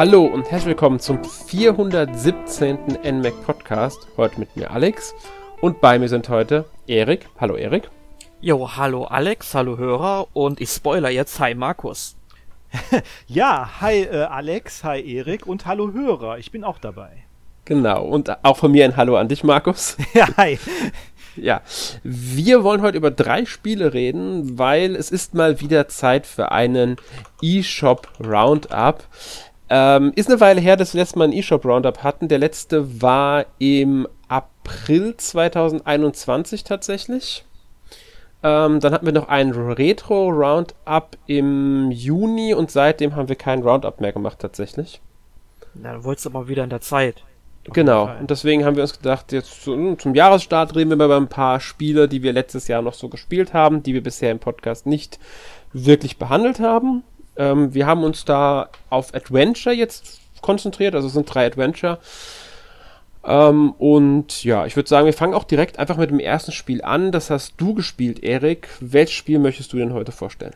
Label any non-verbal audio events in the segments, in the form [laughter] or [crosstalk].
Hallo und herzlich willkommen zum 417. NMAC Podcast. Heute mit mir Alex und bei mir sind heute Erik. Hallo Erik. Jo, hallo Alex, hallo Hörer und ich spoiler jetzt, hi Markus. [laughs] ja, hi äh, Alex, hi Erik und hallo Hörer, ich bin auch dabei. Genau, und auch von mir ein Hallo an dich, Markus. [laughs] ja, hi. [laughs] Ja, wir wollen heute über drei Spiele reden, weil es ist mal wieder Zeit für einen eShop Roundup. Ähm, ist eine Weile her, dass wir letztes Mal einen eShop Roundup hatten. Der letzte war im April 2021 tatsächlich. Ähm, dann hatten wir noch einen Retro Roundup im Juni und seitdem haben wir keinen Roundup mehr gemacht tatsächlich. Na, dann wolltest du mal wieder in der Zeit. Genau, und deswegen haben wir uns gedacht, jetzt zu, zum Jahresstart reden wir mal über ein paar Spiele, die wir letztes Jahr noch so gespielt haben, die wir bisher im Podcast nicht wirklich behandelt haben. Ähm, wir haben uns da auf Adventure jetzt konzentriert, also es sind drei Adventure. Ähm, und ja, ich würde sagen, wir fangen auch direkt einfach mit dem ersten Spiel an. Das hast du gespielt, Erik. Welches Spiel möchtest du denn heute vorstellen?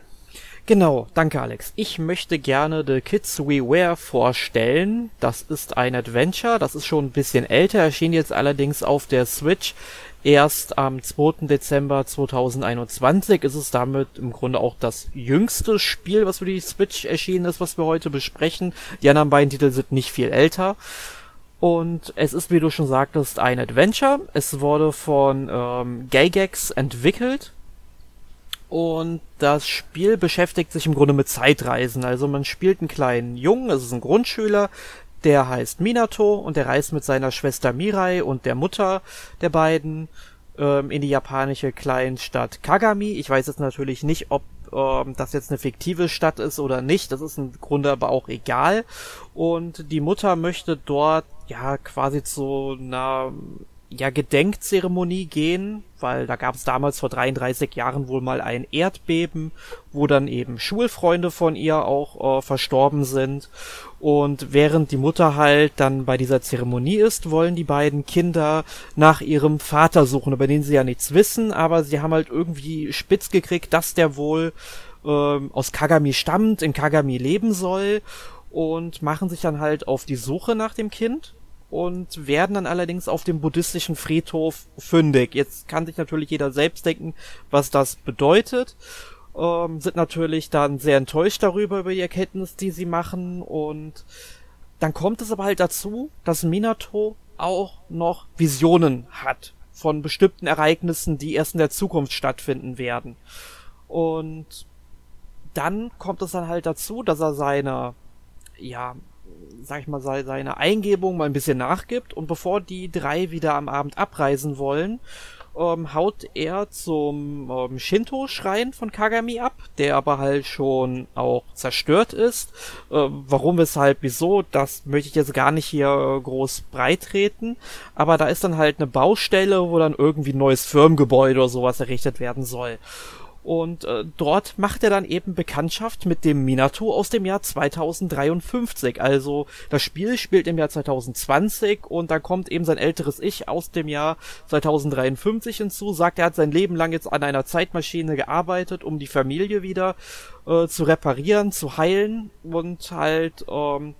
Genau, danke Alex. Ich möchte gerne The Kids We Wear vorstellen. Das ist ein Adventure, das ist schon ein bisschen älter, erschien jetzt allerdings auf der Switch erst am 2. Dezember 2021. Ist es damit im Grunde auch das jüngste Spiel, was für die Switch erschienen ist, was wir heute besprechen. Die anderen beiden Titel sind nicht viel älter. Und es ist, wie du schon sagtest, ein Adventure. Es wurde von ähm, Gygax entwickelt und das Spiel beschäftigt sich im Grunde mit Zeitreisen. Also man spielt einen kleinen Jungen, es ist ein Grundschüler, der heißt Minato und der reist mit seiner Schwester Mirai und der Mutter der beiden ähm, in die japanische Kleinstadt Kagami. Ich weiß jetzt natürlich nicht, ob ähm, das jetzt eine fiktive Stadt ist oder nicht. Das ist im Grunde aber auch egal. Und die Mutter möchte dort ja quasi zu einer ja, Gedenkzeremonie gehen, weil da gab es damals vor 33 Jahren wohl mal ein Erdbeben, wo dann eben Schulfreunde von ihr auch äh, verstorben sind. Und während die Mutter halt dann bei dieser Zeremonie ist, wollen die beiden Kinder nach ihrem Vater suchen, über den sie ja nichts wissen, aber sie haben halt irgendwie spitz gekriegt, dass der wohl äh, aus Kagami stammt, in Kagami leben soll und machen sich dann halt auf die Suche nach dem Kind und werden dann allerdings auf dem buddhistischen Friedhof fündig. Jetzt kann sich natürlich jeder selbst denken, was das bedeutet. Ähm, sind natürlich dann sehr enttäuscht darüber, über die Erkenntnis, die sie machen. Und dann kommt es aber halt dazu, dass Minato auch noch Visionen hat von bestimmten Ereignissen, die erst in der Zukunft stattfinden werden. Und dann kommt es dann halt dazu, dass er seine, ja, sag ich mal, seine Eingebung mal ein bisschen nachgibt und bevor die drei wieder am Abend abreisen wollen, ähm, haut er zum ähm, Shinto-Schrein von Kagami ab, der aber halt schon auch zerstört ist. Äh, warum, weshalb, wieso, das möchte ich jetzt gar nicht hier äh, groß breitreten. Aber da ist dann halt eine Baustelle, wo dann irgendwie ein neues Firmengebäude oder sowas errichtet werden soll. Und äh, dort macht er dann eben Bekanntschaft mit dem Minato aus dem Jahr 2053. Also das Spiel spielt im Jahr 2020 und da kommt eben sein älteres Ich aus dem Jahr 2053 hinzu, sagt, er hat sein Leben lang jetzt an einer Zeitmaschine gearbeitet, um die Familie wieder äh, zu reparieren, zu heilen und halt ähm,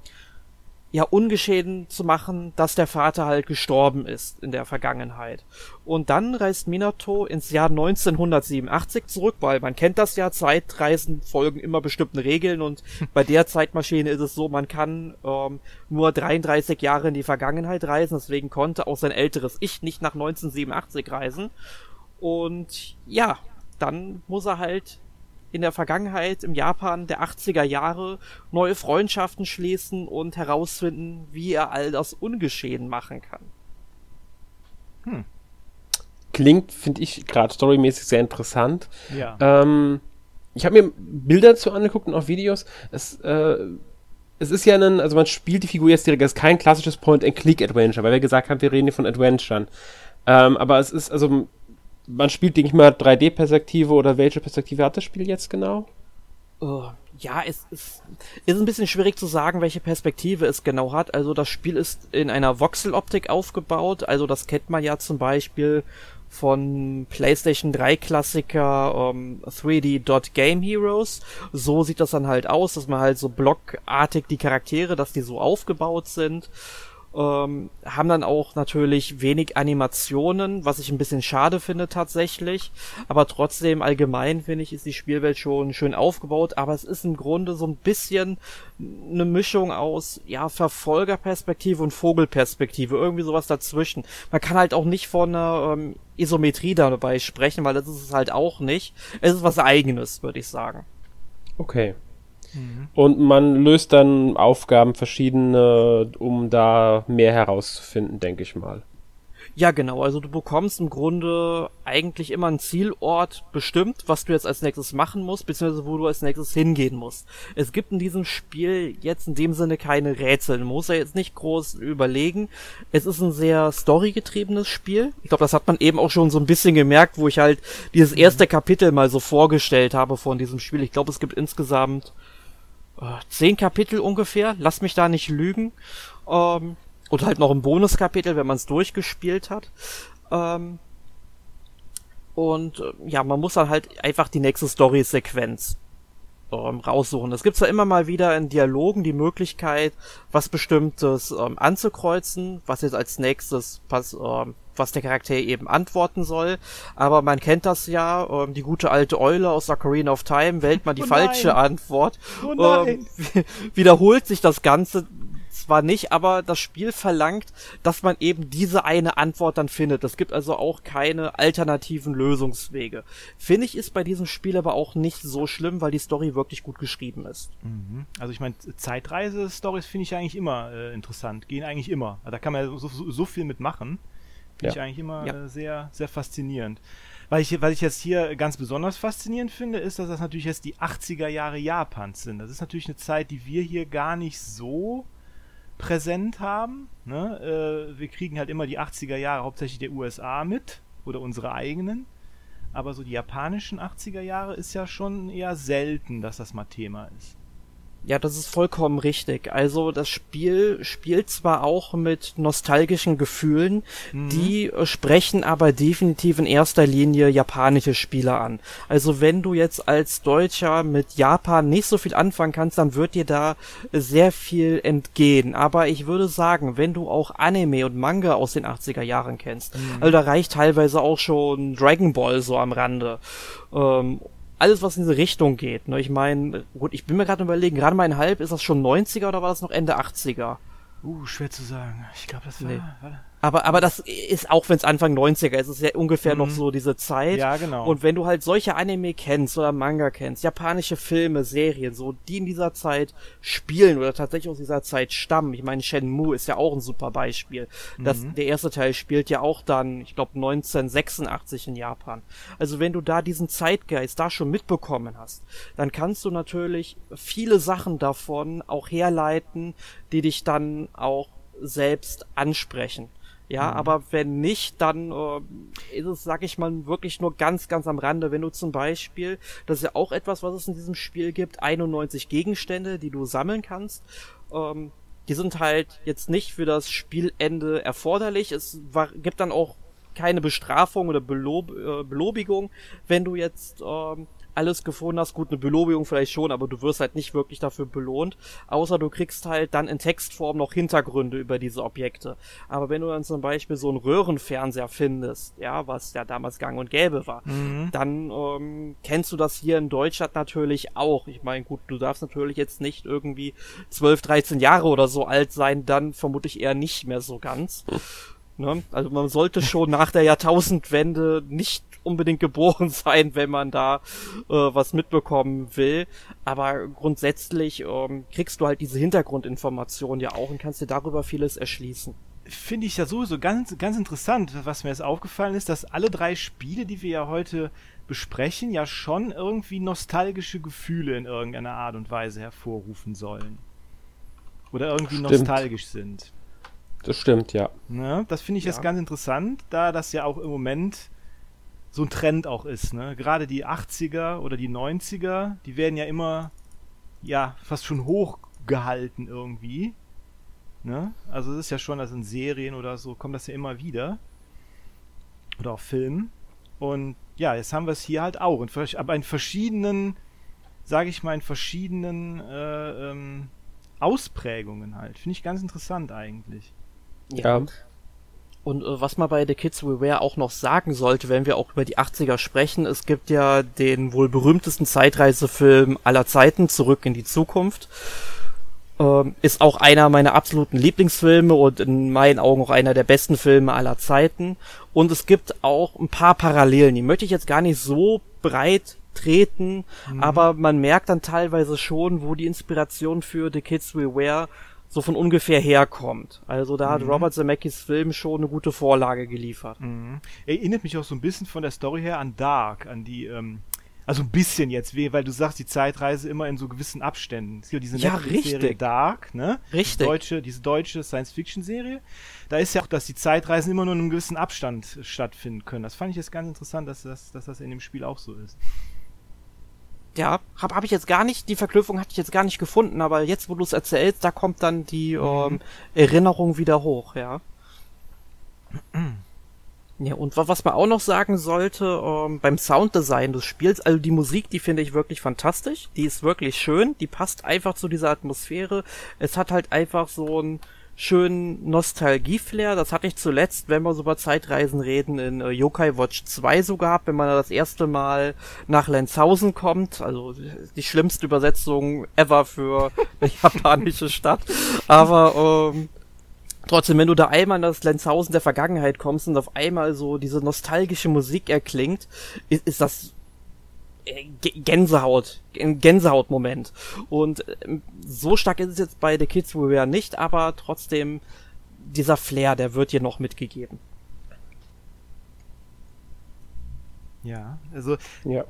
ja ungeschehen zu machen, dass der Vater halt gestorben ist in der Vergangenheit. Und dann reist Minato ins Jahr 1987 zurück, weil man kennt das ja, Zeitreisen folgen immer bestimmten Regeln und bei der Zeitmaschine ist es so, man kann ähm, nur 33 Jahre in die Vergangenheit reisen, deswegen konnte auch sein älteres Ich nicht nach 1987 reisen. Und ja, dann muss er halt in der Vergangenheit im Japan der 80er Jahre neue Freundschaften schließen und herausfinden, wie er all das ungeschehen machen kann. Hm. Klingt, finde ich, gerade storymäßig sehr interessant. Ja. Ähm, ich habe mir Bilder dazu angeguckt und auch Videos. Es, äh, es ist ja ein, also man spielt die Figur jetzt direkt, es ist kein klassisches Point-and-Click-Adventure, weil wir gesagt haben, wir reden hier von Adventuren. Ähm, aber es ist, also man spielt, denke ich mal, 3D-Perspektive oder welche Perspektive hat das Spiel jetzt genau? Oh, ja, es ist, ist ein bisschen schwierig zu sagen, welche Perspektive es genau hat. Also das Spiel ist in einer Voxel-Optik aufgebaut. Also das kennt man ja zum Beispiel von PlayStation 3 Klassiker ähm, 3D Dot Game Heroes. So sieht das dann halt aus, dass man halt so blockartig die Charaktere, dass die so aufgebaut sind ähm, haben dann auch natürlich wenig Animationen, was ich ein bisschen schade finde tatsächlich. Aber trotzdem allgemein finde ich, ist die Spielwelt schon schön aufgebaut. Aber es ist im Grunde so ein bisschen eine Mischung aus, ja, Verfolgerperspektive und Vogelperspektive. Irgendwie sowas dazwischen. Man kann halt auch nicht von einer ähm, Isometrie dabei sprechen, weil das ist es halt auch nicht. Es ist was eigenes, würde ich sagen. Okay. Mhm. Und man löst dann Aufgaben verschiedene, um da mehr herauszufinden, denke ich mal. Ja, genau. Also du bekommst im Grunde eigentlich immer einen Zielort bestimmt, was du jetzt als nächstes machen musst, beziehungsweise wo du als nächstes hingehen musst. Es gibt in diesem Spiel jetzt in dem Sinne keine Rätsel. Man muss ja jetzt nicht groß überlegen. Es ist ein sehr storygetriebenes Spiel. Ich glaube, das hat man eben auch schon so ein bisschen gemerkt, wo ich halt dieses erste Kapitel mal so vorgestellt habe von diesem Spiel. Ich glaube, es gibt insgesamt zehn Kapitel ungefähr, lass mich da nicht lügen. Ähm, und halt noch ein Bonuskapitel, wenn man es durchgespielt hat. Ähm, und äh, ja, man muss dann halt einfach die nächste Story-Sequenz ähm, raussuchen. Es gibt ja immer mal wieder in Dialogen die Möglichkeit, was Bestimmtes ähm, anzukreuzen, was jetzt als nächstes pass ähm, was der Charakter eben antworten soll. Aber man kennt das ja, ähm, die gute alte Eule aus Ocarina of Time wählt man die oh falsche Antwort. Oh ähm, [laughs] wiederholt sich das Ganze zwar nicht, aber das Spiel verlangt, dass man eben diese eine Antwort dann findet. Es gibt also auch keine alternativen Lösungswege. Finde ich ist bei diesem Spiel aber auch nicht so schlimm, weil die Story wirklich gut geschrieben ist. Mhm. Also ich meine, Zeitreise-Stories finde ich eigentlich immer äh, interessant. Gehen eigentlich immer. Da kann man so, so, so viel mitmachen. Finde ja. ich eigentlich immer ja. äh, sehr, sehr faszinierend. Weil ich, was ich jetzt hier ganz besonders faszinierend finde, ist, dass das natürlich jetzt die 80er Jahre Japans sind. Das ist natürlich eine Zeit, die wir hier gar nicht so präsent haben. Ne? Äh, wir kriegen halt immer die 80er Jahre hauptsächlich der USA mit oder unsere eigenen. Aber so die japanischen 80er Jahre ist ja schon eher selten, dass das mal Thema ist. Ja, das ist vollkommen richtig. Also das Spiel spielt zwar auch mit nostalgischen Gefühlen, mhm. die äh, sprechen aber definitiv in erster Linie japanische Spieler an. Also wenn du jetzt als Deutscher mit Japan nicht so viel anfangen kannst, dann wird dir da sehr viel entgehen. Aber ich würde sagen, wenn du auch Anime und Manga aus den 80er Jahren kennst, mhm. also da reicht teilweise auch schon Dragon Ball so am Rande. Ähm, alles, was in diese Richtung geht. Ne? Ich meine, gut, ich bin mir gerade überlegen, gerade mal ein Halb, ist das schon 90er oder war das noch Ende 80er? Uh, schwer zu sagen. Ich glaube, das war. Nee. Warte. Aber, aber das ist auch, wenn es Anfang 90er ist, ist ja ungefähr mhm. noch so diese Zeit. Ja, genau. Und wenn du halt solche Anime kennst oder Manga kennst, japanische Filme, Serien, so, die in dieser Zeit spielen oder tatsächlich aus dieser Zeit stammen. Ich meine, Shenmue ist ja auch ein super Beispiel. Das, mhm. Der erste Teil spielt ja auch dann, ich glaube, 1986 in Japan. Also wenn du da diesen Zeitgeist da schon mitbekommen hast, dann kannst du natürlich viele Sachen davon auch herleiten, die dich dann auch selbst ansprechen. Ja, mhm. aber wenn nicht, dann äh, ist es, sag ich mal, wirklich nur ganz, ganz am Rande. Wenn du zum Beispiel, das ist ja auch etwas, was es in diesem Spiel gibt, 91 Gegenstände, die du sammeln kannst. Ähm, die sind halt jetzt nicht für das Spielende erforderlich. Es war, gibt dann auch keine Bestrafung oder Belob, äh, Belobigung, wenn du jetzt ähm, alles gefunden hast. Gut, eine Belobigung vielleicht schon, aber du wirst halt nicht wirklich dafür belohnt. Außer du kriegst halt dann in Textform noch Hintergründe über diese Objekte. Aber wenn du dann zum Beispiel so einen Röhrenfernseher findest, ja, was ja damals gang und gäbe war, mhm. dann ähm, kennst du das hier in Deutschland natürlich auch. Ich meine, gut, du darfst natürlich jetzt nicht irgendwie 12, 13 Jahre oder so alt sein, dann vermutlich eher nicht mehr so ganz. Ne? Also man sollte schon nach der Jahrtausendwende nicht unbedingt geboren [laughs] sein, wenn man da äh, was mitbekommen will. Aber grundsätzlich ähm, kriegst du halt diese Hintergrundinformation ja auch und kannst dir darüber vieles erschließen. Finde ich ja sowieso ganz, ganz interessant, was mir jetzt aufgefallen ist, dass alle drei Spiele, die wir ja heute besprechen, ja schon irgendwie nostalgische Gefühle in irgendeiner Art und Weise hervorrufen sollen. Oder irgendwie Stimmt. nostalgisch sind. Das stimmt, ja. Ne? Das finde ich ja. jetzt ganz interessant, da das ja auch im Moment so ein Trend auch ist. Ne? Gerade die 80er oder die 90er, die werden ja immer, ja, fast schon hochgehalten irgendwie. Ne? Also es ist ja schon, dass in Serien oder so kommt das ja immer wieder. oder auch Filmen. Und ja, jetzt haben wir es hier halt auch, in, aber in verschiedenen, sage ich mal, in verschiedenen äh, ähm, Ausprägungen halt. Finde ich ganz interessant eigentlich. Ja. Und äh, was man bei The Kids We Wear auch noch sagen sollte, wenn wir auch über die 80er sprechen, es gibt ja den wohl berühmtesten Zeitreisefilm aller Zeiten, Zurück in die Zukunft. Ähm, ist auch einer meiner absoluten Lieblingsfilme und in meinen Augen auch einer der besten Filme aller Zeiten. Und es gibt auch ein paar Parallelen, die möchte ich jetzt gar nicht so breit treten, mhm. aber man merkt dann teilweise schon, wo die Inspiration für The Kids We Wear so von ungefähr herkommt. Also da hat mhm. Robert Zemeckis Film schon eine gute Vorlage geliefert. Mhm. Erinnert mich auch so ein bisschen von der Story her an Dark, an die, ähm, also ein bisschen jetzt, weil du sagst, die Zeitreise immer in so gewissen Abständen. Es gibt diese ja, Serie Dark, ne? Richtig. Diese deutsche, diese deutsche Science-Fiction-Serie. Da ist ja auch, dass die Zeitreisen immer nur in einem gewissen Abstand stattfinden können. Das fand ich jetzt ganz interessant, dass das, dass das in dem Spiel auch so ist. Ja, habe hab ich jetzt gar nicht, die Verknüpfung hatte ich jetzt gar nicht gefunden, aber jetzt, wo du es erzählst, da kommt dann die mhm. ähm, Erinnerung wieder hoch, ja. Ja, und was man auch noch sagen sollte, ähm, beim Sounddesign des Spiels, also die Musik, die finde ich wirklich fantastisch. Die ist wirklich schön, die passt einfach zu dieser Atmosphäre. Es hat halt einfach so ein schönen Nostalgie-Flair. Das hatte ich zuletzt, wenn wir so über Zeitreisen reden, in äh, Yokai Watch 2 so gehabt, wenn man das erste Mal nach Lenzhausen kommt. Also die schlimmste Übersetzung ever für [laughs] eine japanische Stadt. Aber ähm, trotzdem, wenn du da einmal in das Lenzhausen der Vergangenheit kommst und auf einmal so diese nostalgische Musik erklingt, ist, ist das Gänsehaut, ein Gänsehautmoment. Und ähm, so stark ist es jetzt bei The Kids We Were nicht, aber trotzdem dieser Flair, der wird hier noch mitgegeben. Ja, also ja.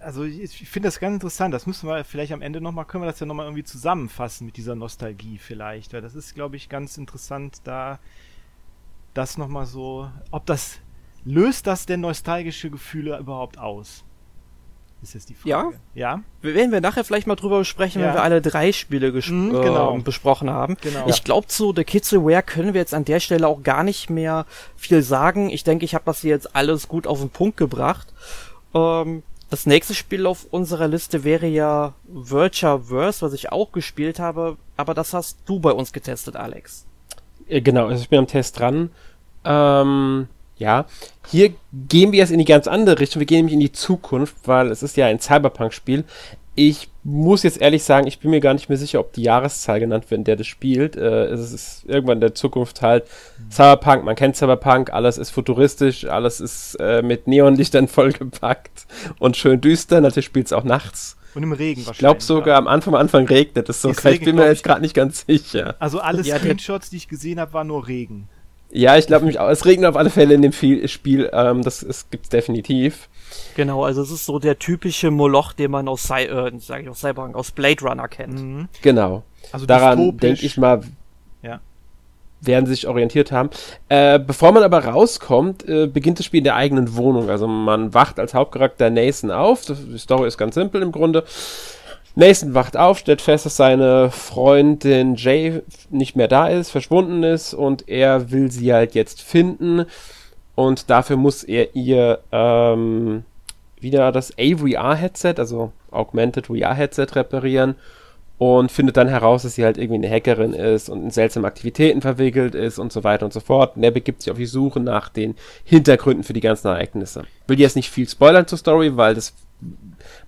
Also ich finde das ganz interessant. Das müssen wir vielleicht am Ende nochmal, können wir das ja nochmal irgendwie zusammenfassen mit dieser Nostalgie vielleicht. Weil das ist, glaube ich, ganz interessant, da das nochmal so, ob das, löst das denn nostalgische Gefühle überhaupt aus? Ist jetzt die Frage. Ja? Ja. Werden wir nachher vielleicht mal drüber sprechen, ja. wenn wir alle drei Spiele mhm, genau. äh, besprochen haben. Genau. Ich glaube, zu The Kids Aware können wir jetzt an der Stelle auch gar nicht mehr viel sagen. Ich denke, ich habe das hier jetzt alles gut auf den Punkt gebracht. Ähm, das nächste Spiel auf unserer Liste wäre ja Virtua Verse, was ich auch gespielt habe, aber das hast du bei uns getestet, Alex. Genau, also ich bin am Test dran. Ähm, ja, hier gehen wir jetzt in die ganz andere Richtung. Wir gehen nämlich in die Zukunft, weil es ist ja ein Cyberpunk-Spiel. Ich muss jetzt ehrlich sagen, ich bin mir gar nicht mehr sicher, ob die Jahreszahl genannt wird, in der das spielt. Äh, es ist irgendwann in der Zukunft halt Cyberpunk, man kennt Cyberpunk, alles ist futuristisch, alles ist äh, mit Neonlichtern [laughs] vollgepackt und schön düster. Natürlich spielt es auch nachts. Und im Regen wahrscheinlich. Ich glaube sogar ja. am Anfang, am Anfang regnet es sogar. Ich bin mir jetzt gerade nicht ganz sicher. Also alle ja, Screenshots, die ich gesehen habe, waren nur Regen. Ja, ich glaube nämlich auch. Es regnet auf alle Fälle in dem Spiel. Ähm, das es gibt's definitiv. Genau, also es ist so der typische Moloch, den man aus, Cy äh, sag ich aus Cyberpunk, aus Blade Runner kennt. Mhm. Genau. Also Daran denke ich mal, ja. werden sie sich orientiert haben. Äh, bevor man aber rauskommt, äh, beginnt das Spiel in der eigenen Wohnung. Also man wacht als Hauptcharakter Nathan auf. Das, die Story ist ganz simpel im Grunde. Nathan wacht auf, stellt fest, dass seine Freundin Jay nicht mehr da ist, verschwunden ist und er will sie halt jetzt finden und dafür muss er ihr ähm, wieder das AVR-Headset, also Augmented VR-Headset reparieren und findet dann heraus, dass sie halt irgendwie eine Hackerin ist und in seltsame Aktivitäten verwickelt ist und so weiter und so fort. Und er begibt sich auf die Suche nach den Hintergründen für die ganzen Ereignisse. Will jetzt nicht viel spoilern zur Story, weil das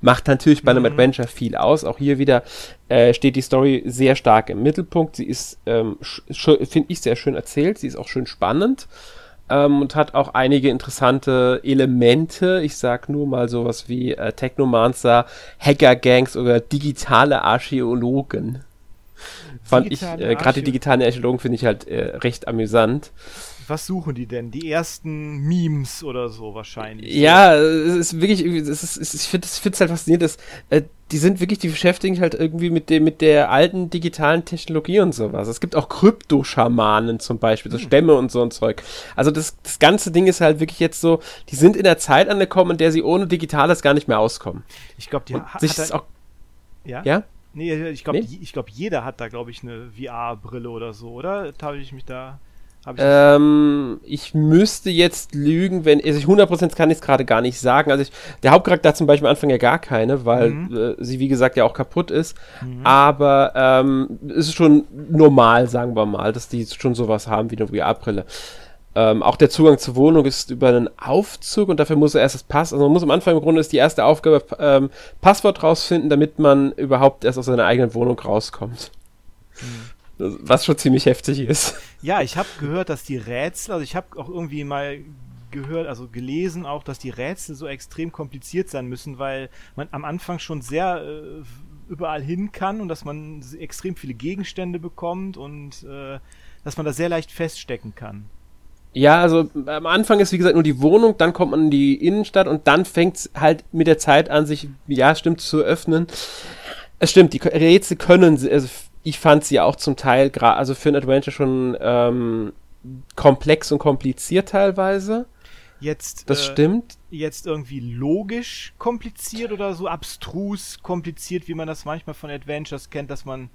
macht natürlich bei einem mhm. Adventure viel aus. Auch hier wieder äh, steht die Story sehr stark im Mittelpunkt. Sie ist, ähm, finde ich, sehr schön erzählt. Sie ist auch schön spannend ähm, und hat auch einige interessante Elemente. Ich sag nur mal sowas wie äh, Technomancer, Hacker-Gangs oder digitale Archäologen. Fand ich, äh, gerade die digitalen Archäologen finde ich halt äh, recht amüsant was suchen die denn? Die ersten Memes oder so wahrscheinlich. Ja, es ist wirklich, es ist, es ist, ich finde es halt faszinierend, dass äh, die sind wirklich, die beschäftigen sich halt irgendwie mit dem, mit der alten digitalen Technologie und sowas. Es gibt auch Kryptoschamanen zum Beispiel, so hm. Stämme und so ein Zeug. Also das, das ganze Ding ist halt wirklich jetzt so, die sind in der Zeit angekommen, in der sie ohne Digitales gar nicht mehr auskommen. Ich glaube, die und hat, sich hat er, auch. Ja? Ja? Nee, ich glaube, nee? ich jeder hat da, glaube ich, eine VR-Brille oder so, oder? Habe ich mich da Ich, ähm, ich müsste jetzt lügen, wenn, also ich 100% kann ich es gerade gar nicht sagen. Also ich, der Hauptcharakter hat zum Beispiel am Anfang ja gar keine, weil mhm. äh, sie wie gesagt ja auch kaputt ist. Mhm. Aber ähm, es ist schon normal, sagen wir mal, dass die schon sowas haben wie eine VR-Brille. Ähm, auch der Zugang zur Wohnung ist über einen Aufzug und dafür muss er erst das Pass, also man muss am Anfang im Grunde ist die erste Aufgabe ähm, Passwort rausfinden, damit man überhaupt erst aus seiner eigenen Wohnung rauskommt. Mhm. Was schon ziemlich heftig ist. Ja, ich habe gehört, dass die Rätsel, also ich habe auch irgendwie mal gehört, also gelesen auch, dass die Rätsel so extrem kompliziert sein müssen, weil man am Anfang schon sehr äh, überall hin kann und dass man extrem viele Gegenstände bekommt und äh, dass man da sehr leicht feststecken kann. Ja, also am Anfang ist wie gesagt nur die Wohnung, dann kommt man in die Innenstadt und dann fängt es halt mit der Zeit an, sich, ja, stimmt, zu öffnen. Es stimmt, die Rätsel können, also ich fand sie auch zum Teil, also für ein Adventure schon ähm, komplex und kompliziert teilweise. Jetzt, das äh, stimmt. Jetzt irgendwie logisch kompliziert oder so abstrus kompliziert, wie man das manchmal von Adventures kennt, dass man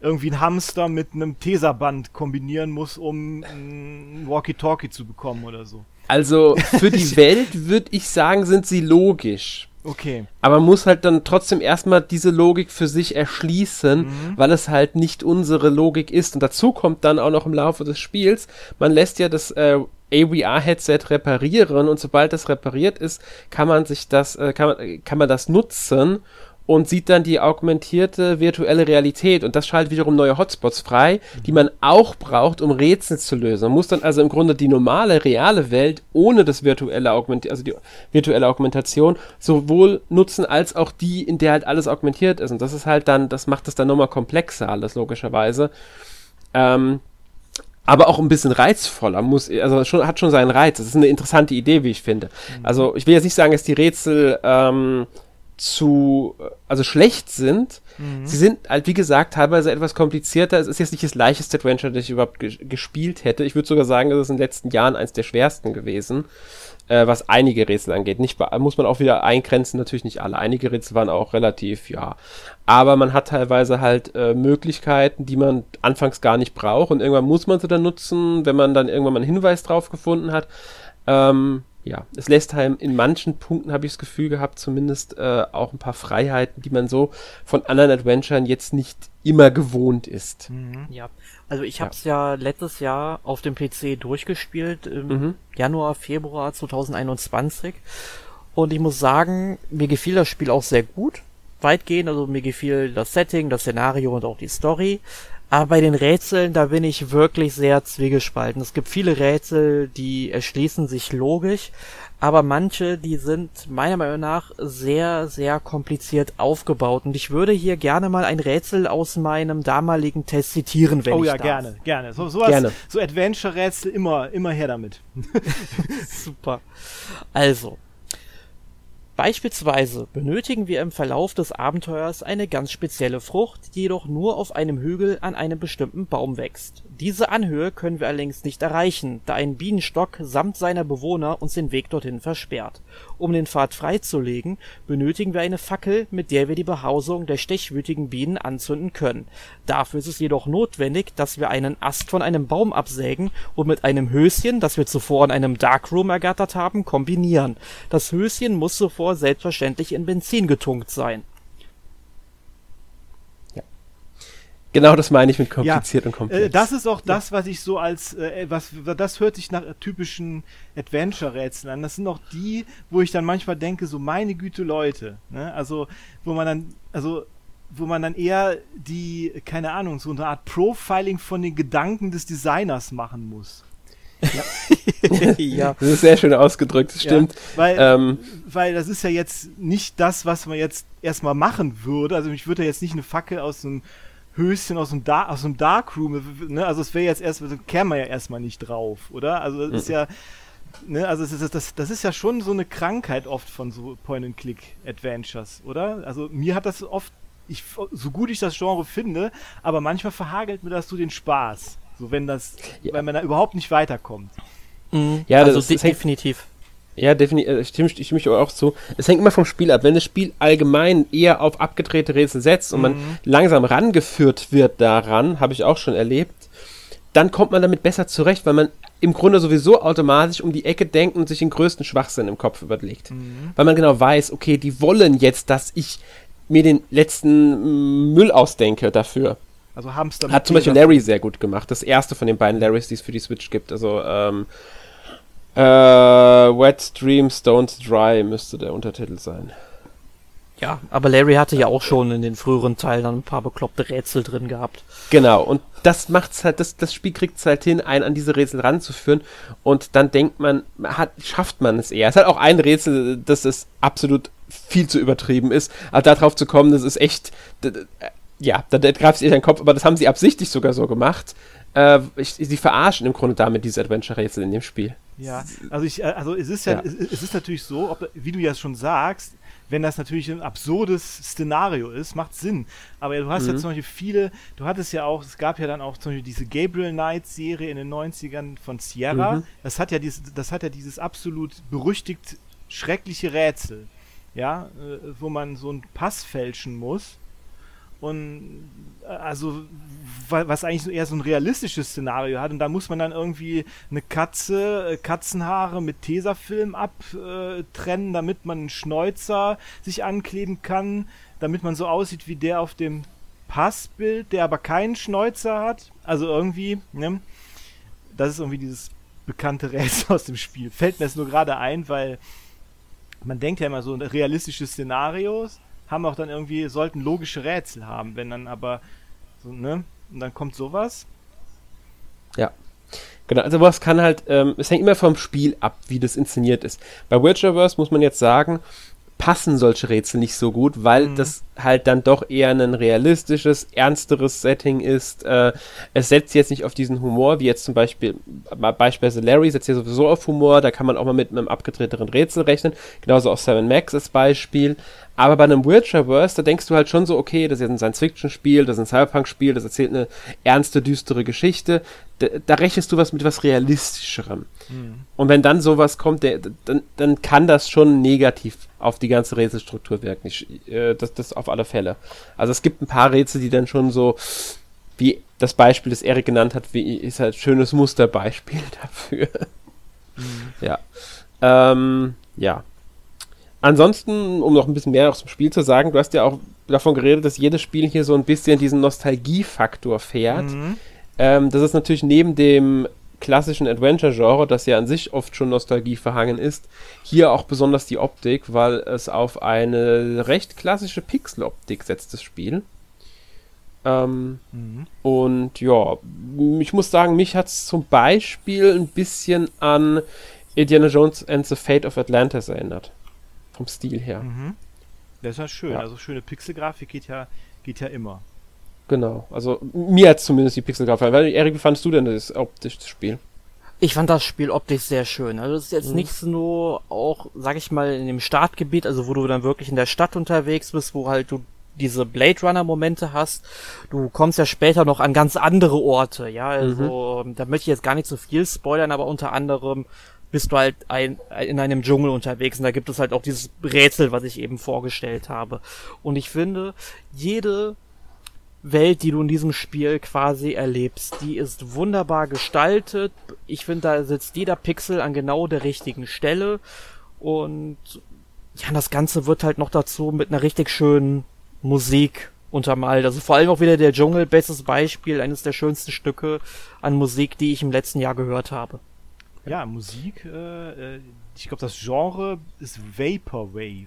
irgendwie ein Hamster mit einem Teserband kombinieren muss, um ein Walkie-Talkie zu bekommen oder so. Also für die [laughs] Welt würde ich sagen, sind sie logisch. Okay. Aber man muss halt dann trotzdem erstmal diese Logik für sich erschließen, mhm. weil es halt nicht unsere Logik ist. Und dazu kommt dann auch noch im Laufe des Spiels, man lässt ja das äh, AVR-Headset reparieren und sobald das repariert ist, kann man sich das, äh, kann, man, kann man das nutzen und sieht dann die augmentierte virtuelle Realität und das schaltet wiederum neue Hotspots frei, die man auch braucht, um Rätsel zu lösen. Man muss dann also im Grunde die normale, reale Welt ohne das virtuelle Augment also die virtuelle Augmentation sowohl nutzen als auch die, in der halt alles augmentiert ist. Und das ist halt dann, das macht es dann nochmal komplexer alles, logischerweise. Ähm, aber auch ein bisschen reizvoller muss, also schon, hat schon seinen Reiz. Das ist eine interessante Idee, wie ich finde. Mhm. Also ich will jetzt nicht sagen, dass die Rätsel ähm, zu, also schlecht sind. Mhm. Sie sind halt, wie gesagt, teilweise etwas komplizierter. Es ist jetzt nicht das leichteste Adventure, das ich überhaupt ge gespielt hätte. Ich würde sogar sagen, es ist in den letzten Jahren eines der schwersten gewesen, äh, was einige Rätsel angeht. Nicht, muss man auch wieder eingrenzen, natürlich nicht alle. Einige Rätsel waren auch relativ, ja. Aber man hat teilweise halt äh, Möglichkeiten, die man anfangs gar nicht braucht und irgendwann muss man sie dann nutzen, wenn man dann irgendwann mal einen Hinweis drauf gefunden hat. Ähm, ja, es lässt halt in manchen Punkten, habe ich das Gefühl gehabt, zumindest äh, auch ein paar Freiheiten, die man so von anderen Adventuren jetzt nicht immer gewohnt ist. Mhm. Ja, also ich habe es ja. ja. letztes Jahr auf dem PC durchgespielt, im mhm. Januar, Februar 2021. Und ich muss sagen, mir gefiel das Spiel auch sehr gut. Weitgehend, also mir gefiel das Setting, das Szenario und auch die Story. Aber bei den Rätseln, da bin ich wirklich sehr zwiegespalten. Es gibt viele Rätsel, die erschließen sich logisch, aber manche, die sind meiner Meinung nach sehr, sehr kompliziert aufgebaut. Und ich würde hier gerne mal ein Rätsel aus meinem damaligen Test zitieren, wenn oh, ich ja, darf. Oh ja, gerne, gerne. So, sowas, gerne. so Adventure-Rätsel, immer, immer her damit. [laughs] [laughs] Super. Also, Beispielsweise benötigen wir im Verlauf des Abenteuers eine ganz spezielle Frucht, die jedoch nur auf einem Hügel an einem bestimmten Baum wächst. Diese Anhöhe können wir allerdings nicht erreichen, da ein Bienenstock samt seiner Bewohner uns den Weg dorthin versperrt. Um den Pfad freizulegen, benötigen wir eine Fackel, mit der wir die Behausung der stechwütigen Bienen anzünden können. Dafür ist es jedoch notwendig, dass wir einen Ast von einem Baum absägen und mit einem Höschen, das wir zuvor in einem Darkroom ergattert haben, kombinieren. Das Höschen muss zuvor selbstverständlich in Benzin getunkt sein. Ja. Genau das meine ich mit kompliziert ja, und komplex. Äh, das ist auch das, was ich so als, äh, was, das hört sich nach typischen Adventure-Rätseln an. Das sind auch die, wo ich dann manchmal denke, so meine Güte Leute, ne? Also, wo man dann, also, wo man dann eher die, keine Ahnung, so eine Art Profiling von den Gedanken des Designers machen muss. Ja. [laughs] ja. Das ist sehr schön ausgedrückt, das stimmt. Ja, weil, ähm, weil das ist ja jetzt nicht das, was man jetzt erstmal machen würde. Also ich würde ja jetzt nicht eine Fackel aus einem Höschen aus dem, Dar aus dem Darkroom, ne? also es wäre jetzt erst, also käme man ja erstmal nicht drauf, oder? Also das ist mhm. ja, ne, also das, das, das ist ja schon so eine Krankheit oft von so Point-and-Click-Adventures, oder? Also mir hat das oft, ich, so gut ich das Genre finde, aber manchmal verhagelt mir das so den Spaß. So, wenn das, ja. wenn man da überhaupt nicht weiterkommt. Mhm. Ja, also das, das definitiv. Ja, definitiv. Äh, ich stimme, ich stimme auch zu. Es hängt immer vom Spiel ab. Wenn das Spiel allgemein eher auf abgedrehte Rätsel setzt und mhm. man langsam rangeführt wird daran, habe ich auch schon erlebt, dann kommt man damit besser zurecht, weil man im Grunde sowieso automatisch um die Ecke denkt und sich den größten Schwachsinn im Kopf überlegt. Mhm. Weil man genau weiß, okay, die wollen jetzt, dass ich mir den letzten Müll ausdenke dafür. Also haben es Hat zum Beispiel Larry sehr gut gemacht. Das erste von den beiden Larrys, die es für die Switch gibt. Also, ähm, äh, Wet Dream Stones Dry müsste der Untertitel sein. Ja, aber Larry hatte ja auch schon in den früheren Teilen dann ein paar bekloppte Rätsel drin gehabt. Genau, und das macht's halt, das, das Spiel kriegt es halt hin, einen an diese Rätsel ranzuführen und dann denkt man, hat, schafft man es eher. Es hat auch ein Rätsel, das ist absolut viel zu übertrieben ist, aber darauf zu kommen, das ist echt, ja, da, da greift sich den Kopf, aber das haben sie absichtlich sogar so gemacht. Äh, ich, sie verarschen im Grunde damit diese Adventure-Rätsel in dem Spiel. Ja, also ich, äh, also es ist ja, ja. Es, es, ist natürlich so, ob, wie du ja schon sagst, wenn das natürlich ein absurdes Szenario ist, macht Sinn. Aber du hast mhm. ja zum Beispiel viele, du hattest ja auch, es gab ja dann auch zum Beispiel diese Gabriel Knight Serie in den 90ern von Sierra. Mhm. Das hat ja dieses, das hat ja dieses absolut berüchtigt schreckliche Rätsel. Ja, äh, wo man so einen Pass fälschen muss und äh, also was eigentlich eher so ein realistisches Szenario hat und da muss man dann irgendwie eine Katze, äh, Katzenhaare mit Tesafilm abtrennen, damit man einen Schnäuzer sich ankleben kann, damit man so aussieht wie der auf dem Passbild, der aber keinen Schnäuzer hat. Also irgendwie, ne? Das ist irgendwie dieses bekannte Rätsel aus dem Spiel. Fällt mir jetzt nur gerade ein, weil man denkt ja immer so realistische Szenarios haben auch dann irgendwie, sollten logische Rätsel haben. Wenn dann aber, so, ne? Und dann kommt sowas. Ja. Genau, also was kann halt, ähm, es hängt immer vom Spiel ab, wie das inszeniert ist. Bei Witcherverse muss man jetzt sagen, passen solche Rätsel nicht so gut, weil mhm. das halt dann doch eher ein realistisches, ernsteres Setting ist. Äh, es setzt jetzt nicht auf diesen Humor, wie jetzt zum Beispiel, beispielsweise Larry setzt ja sowieso auf Humor, da kann man auch mal mit einem abgedrehteren Rätsel rechnen, genauso auch Seven Max als Beispiel. Aber bei einem Witcherverse, da denkst du halt schon so, okay, das ist jetzt ein Science-Fiction-Spiel, das ist ein Cyberpunk-Spiel, das erzählt eine ernste, düstere Geschichte. Da, da rechnest du was mit was Realistischerem. Mhm. Und wenn dann sowas kommt, der, dann, dann kann das schon negativ auf die ganze Rätselstruktur wirken. Ich, äh, das, das auf alle Fälle. Also es gibt ein paar Rätsel, die dann schon so, wie das Beispiel, das Erik genannt hat, wie ist halt ein schönes Musterbeispiel [laughs] dafür. Mhm. Ja. Ähm, ja. Ansonsten, um noch ein bisschen mehr aus dem Spiel zu sagen, du hast ja auch davon geredet, dass jedes Spiel hier so ein bisschen diesen Nostalgiefaktor fährt. Mhm. Ähm, das ist natürlich neben dem klassischen Adventure-Genre, das ja an sich oft schon Nostalgie verhangen ist, hier auch besonders die Optik, weil es auf eine recht klassische Pixel-Optik setzt, das Spiel. Ähm, mhm. Und ja, ich muss sagen, mich hat es zum Beispiel ein bisschen an Indiana Jones and the Fate of Atlantis erinnert vom Stil her. Mhm. Das ist ja schön. Ja. Also schöne Pixelgrafik geht ja, geht ja immer. Genau. Also mir hat zumindest die Pixelgrafik. Erik, wie fandest du denn das optisch das Spiel? Ich fand das Spiel optisch sehr schön. Also es ist jetzt mhm. nicht nur auch, sag ich mal, in dem Startgebiet, also wo du dann wirklich in der Stadt unterwegs bist, wo halt du diese Blade Runner Momente hast. Du kommst ja später noch an ganz andere Orte, ja. Also mhm. da möchte ich jetzt gar nicht so viel spoilern, aber unter anderem bist du halt ein, in einem Dschungel unterwegs und da gibt es halt auch dieses Rätsel, was ich eben vorgestellt habe. Und ich finde, jede Welt, die du in diesem Spiel quasi erlebst, die ist wunderbar gestaltet. Ich finde, da sitzt jeder Pixel an genau der richtigen Stelle und ja, das Ganze wird halt noch dazu mit einer richtig schönen Musik untermalt. Also vor allem auch wieder der Dschungel, bestes Beispiel, eines der schönsten Stücke an Musik, die ich im letzten Jahr gehört habe. Ja, Musik, äh, äh ich glaube, das Genre ist Vaporwave.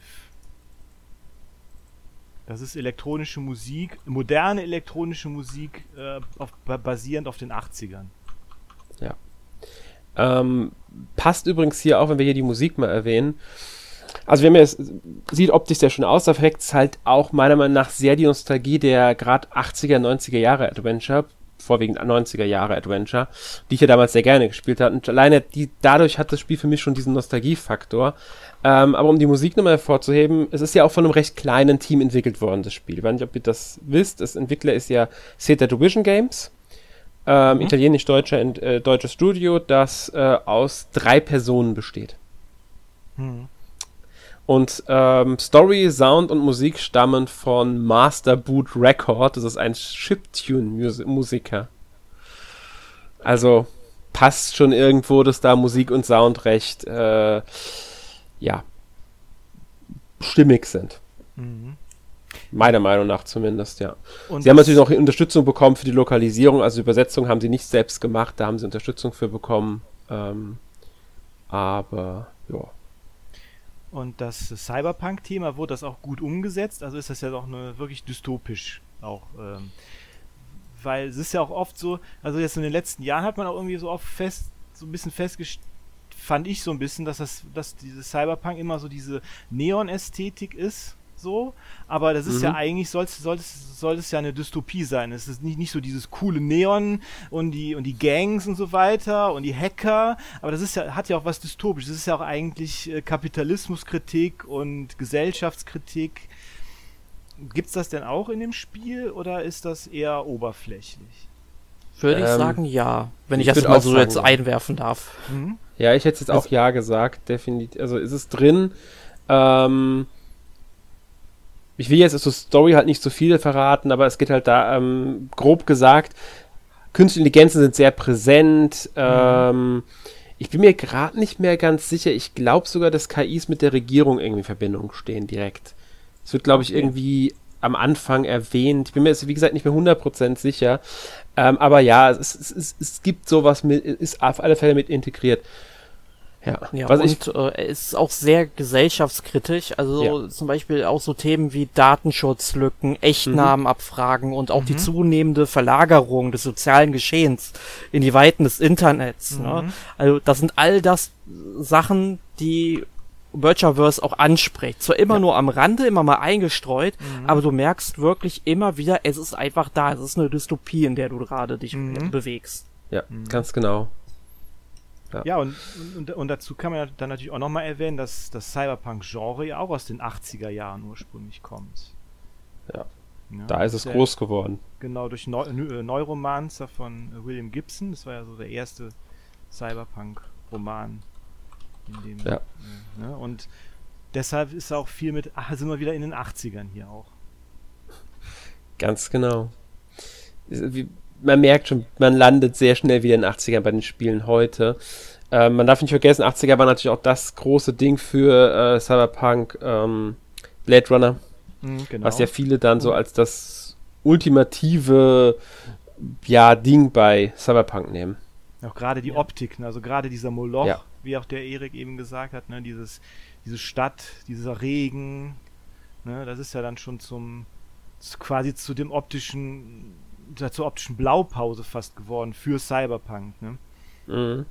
Das ist elektronische Musik, moderne elektronische Musik, äh, auf, basierend auf den 80ern. Ja. Ähm, passt übrigens hier auch, wenn wir hier die Musik mal erwähnen. Also, wenn man es sieht optisch sehr schön aus, da verweckt es halt auch meiner Meinung nach sehr die Nostalgie der gerade 80er, 90er Jahre Adventure vorwiegend 90er Jahre Adventure, die ich ja damals sehr gerne gespielt habe. Und alleine die, dadurch hat das Spiel für mich schon diesen Nostalgiefaktor. Ähm, aber um die Musik nochmal hervorzuheben, es ist ja auch von einem recht kleinen Team entwickelt worden, das Spiel. Ich weiß nicht, ob ihr das wisst. Das Entwickler ist ja Zeta Division Games. Ähm, mhm. Italienisch-deutscher äh, deutsches Studio, das äh, aus drei Personen besteht. Mhm. Und ähm, Story, Sound und Musik stammen von Master Boot Record. Das ist ein Chiptune-Musiker. Also passt schon irgendwo, dass da Musik und Sound recht, äh, ja, stimmig sind. Mhm. Meiner Meinung nach zumindest, ja. Und sie haben natürlich noch Unterstützung bekommen für die Lokalisierung, also Übersetzung haben sie nicht selbst gemacht, da haben sie Unterstützung für bekommen. Ähm, aber ja. Und das Cyberpunk-Thema wurde das auch gut umgesetzt, also ist das ja doch eine, wirklich dystopisch auch. Ähm, weil es ist ja auch oft so, also jetzt in den letzten Jahren hat man auch irgendwie so oft fest, so ein bisschen festgestellt, fand ich so ein bisschen, dass das, dass dieses Cyberpunk immer so diese Neon-Ästhetik ist so, aber das ist mhm. ja eigentlich, soll es soll soll es ja eine Dystopie sein. Es ist nicht, nicht so dieses coole Neon und die, und die Gangs und so weiter und die Hacker, aber das ist ja, hat ja auch was Dystopisches. Das ist ja auch eigentlich äh, Kapitalismuskritik und Gesellschaftskritik. Gibt es das denn auch in dem Spiel oder ist das eher oberflächlich? Würde ähm, ich sagen, ja. Wenn ich, ich das mal so jetzt einwerfen darf. Mhm. Ja, ich hätte jetzt auch ja gesagt, definitiv. Also ist es drin. Ähm, ich will jetzt zur Story halt nicht so viel verraten, aber es geht halt da, ähm, grob gesagt, künstliche Intelligenzen sind sehr präsent. Mhm. Ähm, ich bin mir gerade nicht mehr ganz sicher. Ich glaube sogar, dass KIs mit der Regierung irgendwie in Verbindung stehen direkt. Es wird, glaube okay. ich, irgendwie am Anfang erwähnt. Ich bin mir jetzt, wie gesagt, nicht mehr 100% sicher. Ähm, aber ja, es, es, es, es gibt sowas mit, ist auf alle Fälle mit integriert. Ja, ja Was und ich, äh, ist auch sehr gesellschaftskritisch. Also ja. zum Beispiel auch so Themen wie Datenschutzlücken, Echtnamenabfragen mhm. und auch mhm. die zunehmende Verlagerung des sozialen Geschehens in die Weiten des Internets. Ne? Mhm. Ne? Also das sind all das Sachen, die Virtuaverse auch anspricht. Zwar immer ja. nur am Rande, immer mal eingestreut, mhm. aber du merkst wirklich immer wieder, es ist einfach da. Es ist eine Dystopie, in der du gerade dich mhm. bewegst. Ja, mhm. ganz genau. Ja, ja und, und, und, dazu kann man dann natürlich auch nochmal erwähnen, dass das Cyberpunk-Genre ja auch aus den 80er Jahren ursprünglich kommt. Ja. ja da ist es der, groß geworden. Genau, durch Neu äh, Neuromancer von William Gibson. Das war ja so der erste Cyberpunk-Roman. Ja. Äh, ne? Und deshalb ist auch viel mit, ach, sind wir wieder in den 80ern hier auch. Ganz genau. Wie, man merkt schon, man landet sehr schnell wieder in den 80ern bei den Spielen heute. Äh, man darf nicht vergessen, 80er war natürlich auch das große Ding für äh, Cyberpunk ähm, Blade Runner. Mhm, genau. Was ja viele dann so als das ultimative ja, Ding bei Cyberpunk nehmen. Auch gerade die ja. Optik, ne? also gerade dieser Moloch, ja. wie auch der Erik eben gesagt hat, ne? dieses, diese Stadt, dieser Regen, ne? das ist ja dann schon zum quasi zu dem optischen zur optischen Blaupause fast geworden für Cyberpunk. Ne? Mhm.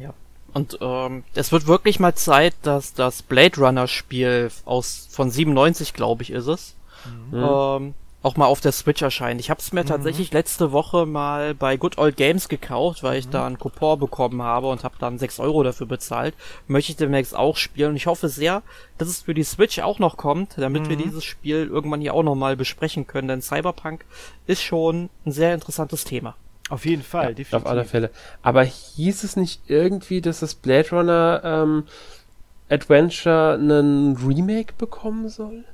Ja. Und ähm, es wird wirklich mal Zeit, dass das Blade Runner Spiel aus von 97, glaube ich, ist es, mhm. ähm, auch mal auf der Switch erscheint. Ich habe es mir mhm. tatsächlich letzte Woche mal bei Good Old Games gekauft, weil ich mhm. da einen Coupon bekommen habe und habe dann 6 Euro dafür bezahlt. Möchte ich demnächst auch spielen und ich hoffe sehr, dass es für die Switch auch noch kommt, damit mhm. wir dieses Spiel irgendwann hier auch noch mal besprechen können, denn Cyberpunk ist schon ein sehr interessantes Thema. Auf jeden Fall, ja, definitiv. Auf alle Fälle. Aber hieß es nicht irgendwie, dass das Blade Runner ähm, Adventure einen Remake bekommen soll?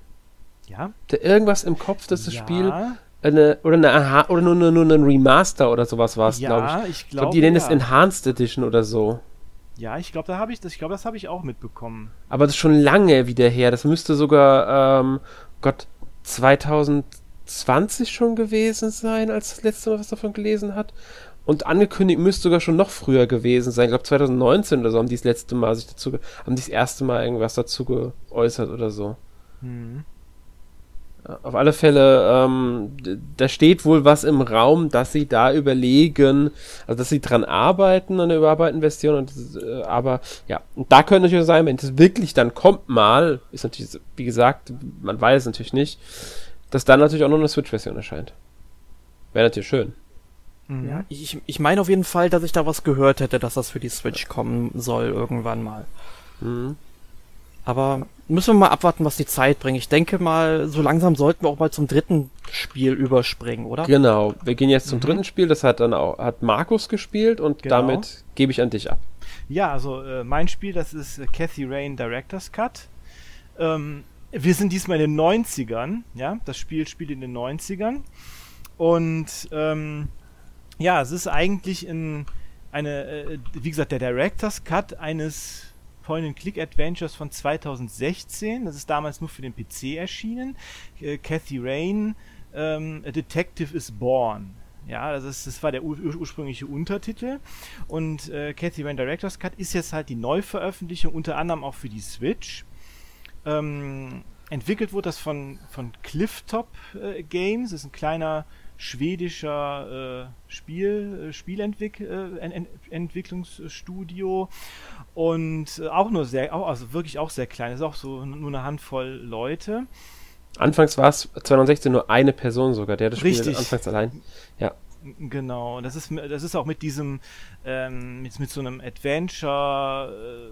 Ja. Da irgendwas im Kopf, dass das ja. Spiel eine, oder eine Aha, oder nur, nur, nur ein Remaster oder sowas war es, ja, glaube ich. ich glaube, glaub, die nennen es Enhanced Edition oder so. Ja, ich glaube, da habe ich das, ich glaube, das habe ich auch mitbekommen. Aber das ist schon lange wieder her. Das müsste sogar, ähm, Gott, 2020 schon gewesen sein, als das letzte Mal was davon gelesen hat. Und angekündigt müsste sogar schon noch früher gewesen sein. Ich glaube 2019 oder so haben die das letzte Mal sich dazu, haben die das erste Mal irgendwas dazu geäußert oder so. Mhm. Auf alle Fälle, ähm, da steht wohl was im Raum, dass sie da überlegen, also dass sie dran arbeiten an der Überarbeiten-Version. Und, äh, aber ja, und da könnte natürlich sein, wenn es wirklich dann kommt mal, ist natürlich, wie gesagt, man weiß es natürlich nicht, dass dann natürlich auch noch eine Switch-Version erscheint. Wäre natürlich schön. Mhm. Ja, ich, ich meine auf jeden Fall, dass ich da was gehört hätte, dass das für die Switch kommen soll irgendwann mal. Mhm. Aber müssen wir mal abwarten, was die Zeit bringt. Ich denke mal, so langsam sollten wir auch mal zum dritten Spiel überspringen, oder? Genau. Wir gehen jetzt zum mhm. dritten Spiel. Das hat dann auch hat Markus gespielt und genau. damit gebe ich an dich ab. Ja, also äh, mein Spiel, das ist äh, Cathy Rain Director's Cut. Ähm, wir sind diesmal in den 90ern, ja. Das Spiel spielt in den 90ern. Und ähm, ja, es ist eigentlich in eine, äh, wie gesagt, der Director's Cut eines Point-and-Click-Adventures von 2016. Das ist damals nur für den PC erschienen. Äh, Kathy Rain, ähm, A Detective is Born. Ja, das, ist, das war der ur ursprüngliche Untertitel. Und äh, Kathy Rain Director's Cut ist jetzt halt die Neuveröffentlichung, unter anderem auch für die Switch. Ähm, entwickelt wurde das von, von Clifftop äh, Games. Das ist ein kleiner schwedischer äh, Spiel, äh, Spielentwicklungsstudio äh, und äh, auch nur sehr, auch, also wirklich auch sehr klein, ist auch so nur eine Handvoll Leute. Anfangs war es 2016 nur eine Person sogar, der das Spiel Richtig. anfangs allein. Ja. Genau, das ist das ist auch mit diesem ähm, mit, mit so einem Adventure äh,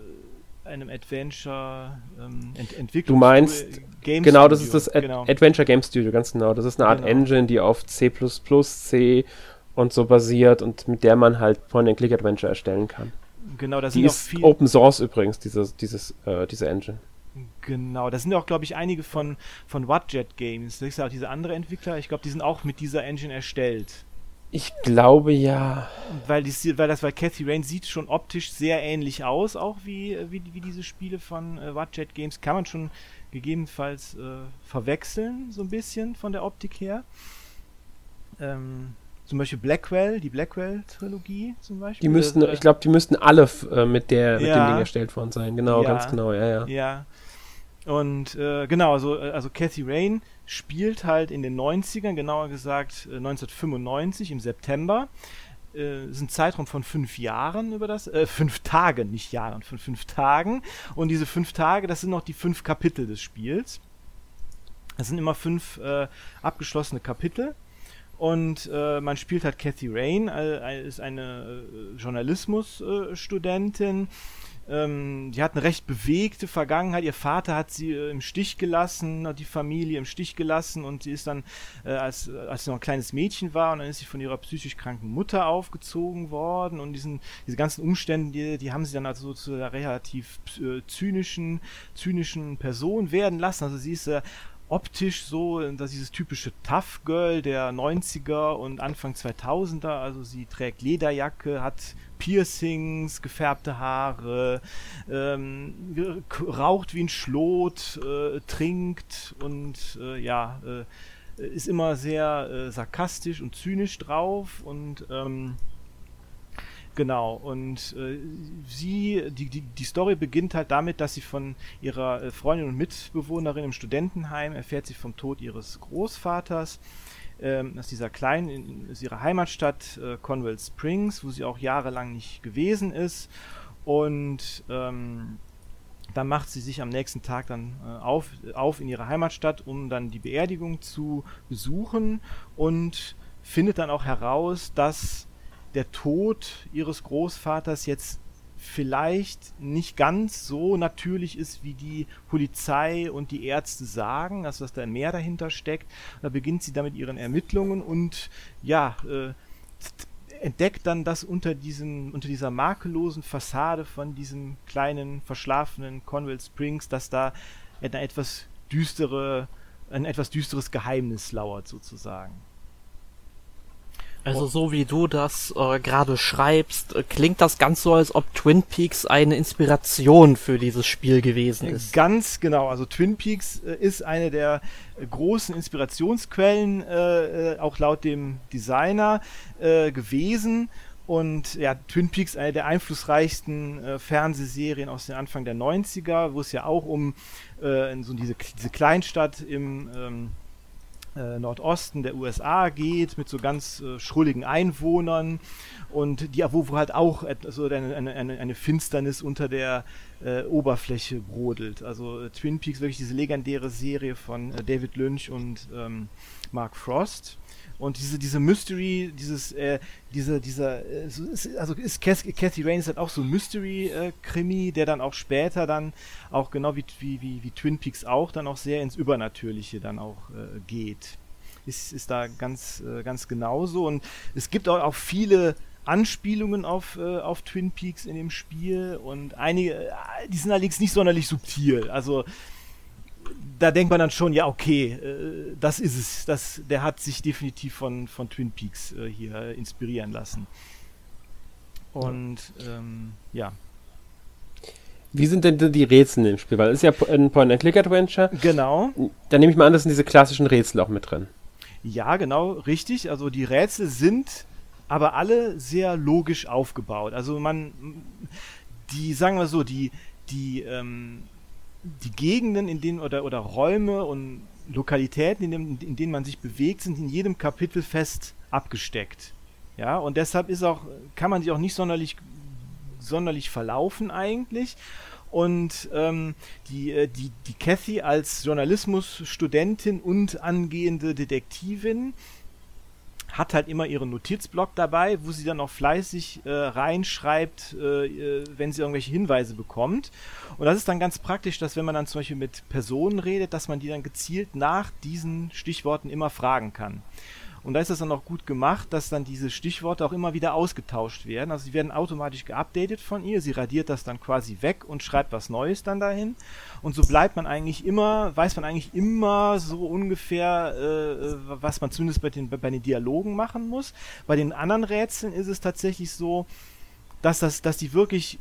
einem Adventure ähm, Ent Entwicklung. Du meinst, Game genau, Studio. das ist das Ad genau. Adventure Game Studio, ganz genau. Das ist eine Art genau. Engine, die auf C++, C und so basiert und mit der man halt Point-and-Click-Adventure erstellen kann. Genau, das die ist Open Source übrigens, dieses, dieses, äh, diese Engine. Genau, da sind auch, glaube ich, einige von, von Whatjet Games. Das ist ja auch diese andere Entwickler. Ich glaube, die sind auch mit dieser Engine erstellt. Ich glaube ja. Weil, die, weil das, weil Cathy Rain sieht schon optisch sehr ähnlich aus, auch wie, wie, wie diese Spiele von äh, Whatjet Games. Kann man schon gegebenenfalls äh, verwechseln, so ein bisschen von der Optik her. Ähm, zum Beispiel Blackwell, die Blackwell-Trilogie zum Beispiel. Die müssten, äh, ich glaube, die müssten alle äh, mit, der, mit dem Ding erstellt worden sein. Genau, ja, ganz genau, ja, ja. Ja. Und äh, genau, also, äh, also Cathy Rain spielt halt in den 90ern, genauer gesagt 1995 äh, im September. Äh, ist ein Zeitraum von fünf Jahren über das, äh, fünf Tagen, nicht Jahren, von fünf Tagen. Und diese fünf Tage, das sind noch die fünf Kapitel des Spiels. Das sind immer fünf äh, abgeschlossene Kapitel. Und äh, man spielt halt Cathy Rain, äh, ist eine äh, Journalismusstudentin, ähm, die hat eine recht bewegte Vergangenheit. Ihr Vater hat sie äh, im Stich gelassen, hat die Familie im Stich gelassen und sie ist dann, äh, als, als sie noch ein kleines Mädchen war, und dann ist sie von ihrer psychisch kranken Mutter aufgezogen worden und diesen, diese ganzen Umstände, die, die haben sie dann also zu einer relativ äh, zynischen, zynischen Person werden lassen. Also sie ist äh, optisch so, dass dieses typische Tough Girl der 90er und Anfang 2000er, also sie trägt Lederjacke, hat Piercings, gefärbte Haare, ähm, raucht wie ein Schlot, äh, trinkt und äh, ja, äh, ist immer sehr äh, sarkastisch und zynisch drauf und ähm, Genau, und äh, sie, die, die, die Story beginnt halt damit, dass sie von ihrer äh, Freundin und Mitbewohnerin im Studentenheim erfährt sie vom Tod ihres Großvaters ähm, aus dieser kleinen, in, aus ihrer Heimatstadt äh, Conwell Springs, wo sie auch jahrelang nicht gewesen ist. Und ähm, dann macht sie sich am nächsten Tag dann äh, auf, auf in ihre Heimatstadt, um dann die Beerdigung zu besuchen und findet dann auch heraus, dass der Tod ihres Großvaters jetzt vielleicht nicht ganz so natürlich ist, wie die Polizei und die Ärzte sagen, also dass da mehr dahinter steckt. Da beginnt sie damit ihren Ermittlungen und ja, äh, entdeckt dann, dass unter, diesen, unter dieser makellosen Fassade von diesem kleinen, verschlafenen Conwell Springs, dass da eine etwas düstere, ein etwas düsteres Geheimnis lauert sozusagen. Also so wie du das äh, gerade schreibst, äh, klingt das ganz so, als ob Twin Peaks eine Inspiration für dieses Spiel gewesen ist. Ganz genau. Also Twin Peaks äh, ist eine der äh, großen Inspirationsquellen, äh, äh, auch laut dem Designer gewesen. Und ja, Twin Peaks, eine der einflussreichsten Fernsehserien aus den Anfang der 90er, wo es ja auch um so diese, diese Kleinstadt im ähm, äh, Nordosten der USA geht, mit so ganz äh, schrulligen Einwohnern und die, wo, wo halt auch so eine, eine, eine Finsternis unter der äh, Oberfläche brodelt. Also äh, Twin Peaks, wirklich diese legendäre Serie von äh, David Lynch und ähm, Mark Frost. Und diese, diese Mystery, dieses, äh, diese, dieser, äh, also ist Cathy Rain ist halt auch so ein Mystery-Krimi, äh, der dann auch später dann auch genau wie, wie, wie, wie Twin Peaks auch dann auch sehr ins Übernatürliche dann auch äh, geht. Ist, ist da ganz, äh, ganz genauso. Und es gibt auch, auch viele Anspielungen auf, äh, auf Twin Peaks in dem Spiel und einige, äh, die sind allerdings nicht sonderlich subtil. Also da denkt man dann schon, ja, okay, äh, das ist es. Das, der hat sich definitiv von, von Twin Peaks äh, hier inspirieren lassen. Und ähm, ja. Wie sind denn die Rätsel im Spiel? Weil es ist ja ein Point-and-Click-Adventure. Genau. Da nehme ich mal an, das sind diese klassischen Rätsel auch mit drin. Ja, genau, richtig. Also die Rätsel sind aber alle sehr logisch aufgebaut. Also man, die, sagen wir so, die, die, ähm, die Gegenden, in denen oder, oder Räume und Lokalitäten, in, dem, in denen man sich bewegt, sind in jedem Kapitel fest abgesteckt. Ja, und deshalb ist auch, kann man sich auch nicht sonderlich, sonderlich verlaufen eigentlich. Und ähm, die, äh, die, die Cathy als Journalismusstudentin und angehende Detektivin hat halt immer ihren Notizblock dabei, wo sie dann auch fleißig äh, reinschreibt, äh, äh, wenn sie irgendwelche Hinweise bekommt. Und das ist dann ganz praktisch, dass wenn man dann zum Beispiel mit Personen redet, dass man die dann gezielt nach diesen Stichworten immer fragen kann. Und da ist das dann auch gut gemacht, dass dann diese Stichworte auch immer wieder ausgetauscht werden. Also sie werden automatisch geupdatet von ihr. Sie radiert das dann quasi weg und schreibt was Neues dann dahin. Und so bleibt man eigentlich immer, weiß man eigentlich immer so ungefähr, äh, was man zumindest bei den, bei den Dialogen machen muss. Bei den anderen Rätseln ist es tatsächlich so, dass, das, dass die wirklich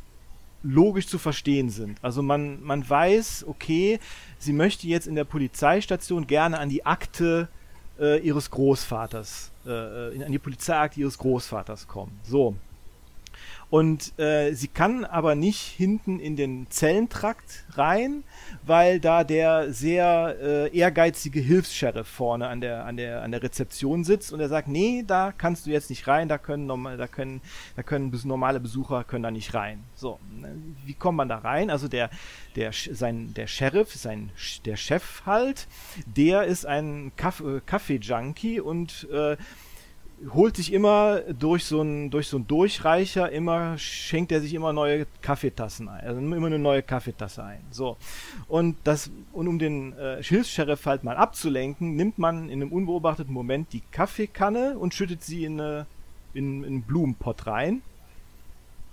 logisch zu verstehen sind. Also man, man weiß, okay, sie möchte jetzt in der Polizeistation gerne an die Akte äh, ihres Großvaters, äh, äh an die Polizeiakte ihres Großvaters kommen. So. Und äh, sie kann aber nicht hinten in den Zellentrakt rein, weil da der sehr äh, ehrgeizige Hilfs-Sheriff vorne an der, an, der, an der Rezeption sitzt und er sagt, nee, da kannst du jetzt nicht rein, da können, da können, da können normale Besucher können da nicht rein. So, ne, wie kommt man da rein? Also der, der, sein, der Sheriff, sein, der Chef halt, der ist ein äh, Kaffee-Junkie und äh, holt sich immer durch so einen durch so Durchreicher immer schenkt er sich immer neue Kaffeetassen ein, also immer eine neue Kaffeetasse ein. So und das und um den äh, Hilfs-Sheriff halt mal abzulenken, nimmt man in einem unbeobachteten Moment die Kaffeekanne und schüttet sie in, eine, in, in einen Blumenpott rein.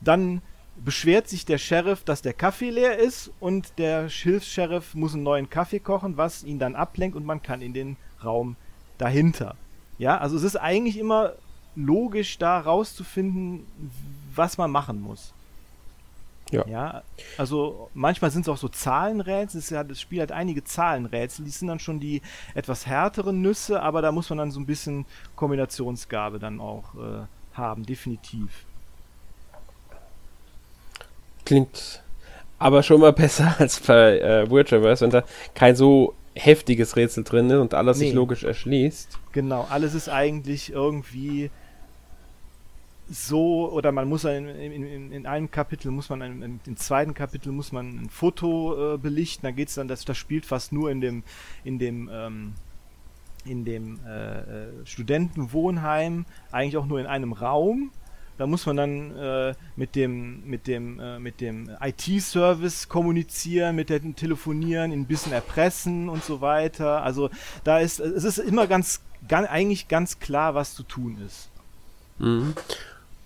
Dann beschwert sich der Sheriff, dass der Kaffee leer ist und der Hilfs-Sheriff muss einen neuen Kaffee kochen, was ihn dann ablenkt und man kann in den Raum dahinter. Ja, also es ist eigentlich immer logisch, da rauszufinden, was man machen muss. Ja. ja also manchmal sind es auch so Zahlenrätsel. Ja, das Spiel hat einige Zahlenrätsel. Die sind dann schon die etwas härteren Nüsse, aber da muss man dann so ein bisschen Kombinationsgabe dann auch äh, haben, definitiv. Klingt aber schon mal [laughs] besser als bei äh, Wordtraverse, wenn da kein so heftiges Rätsel drin ist und alles nee. sich logisch erschließt. Genau, alles ist eigentlich irgendwie so, oder man muss in, in, in einem Kapitel muss man, im, im zweiten Kapitel muss man ein Foto äh, belichten, da geht es dann, das, das spielt fast nur in dem, in dem, ähm, in dem äh, äh Studentenwohnheim, eigentlich auch nur in einem Raum da muss man dann äh, mit dem, mit dem, äh, mit dem IT-Service kommunizieren, mit dem Telefonieren, ihn ein bisschen erpressen und so weiter. Also da ist, es ist immer ganz, ganz eigentlich ganz klar, was zu tun ist. Mhm.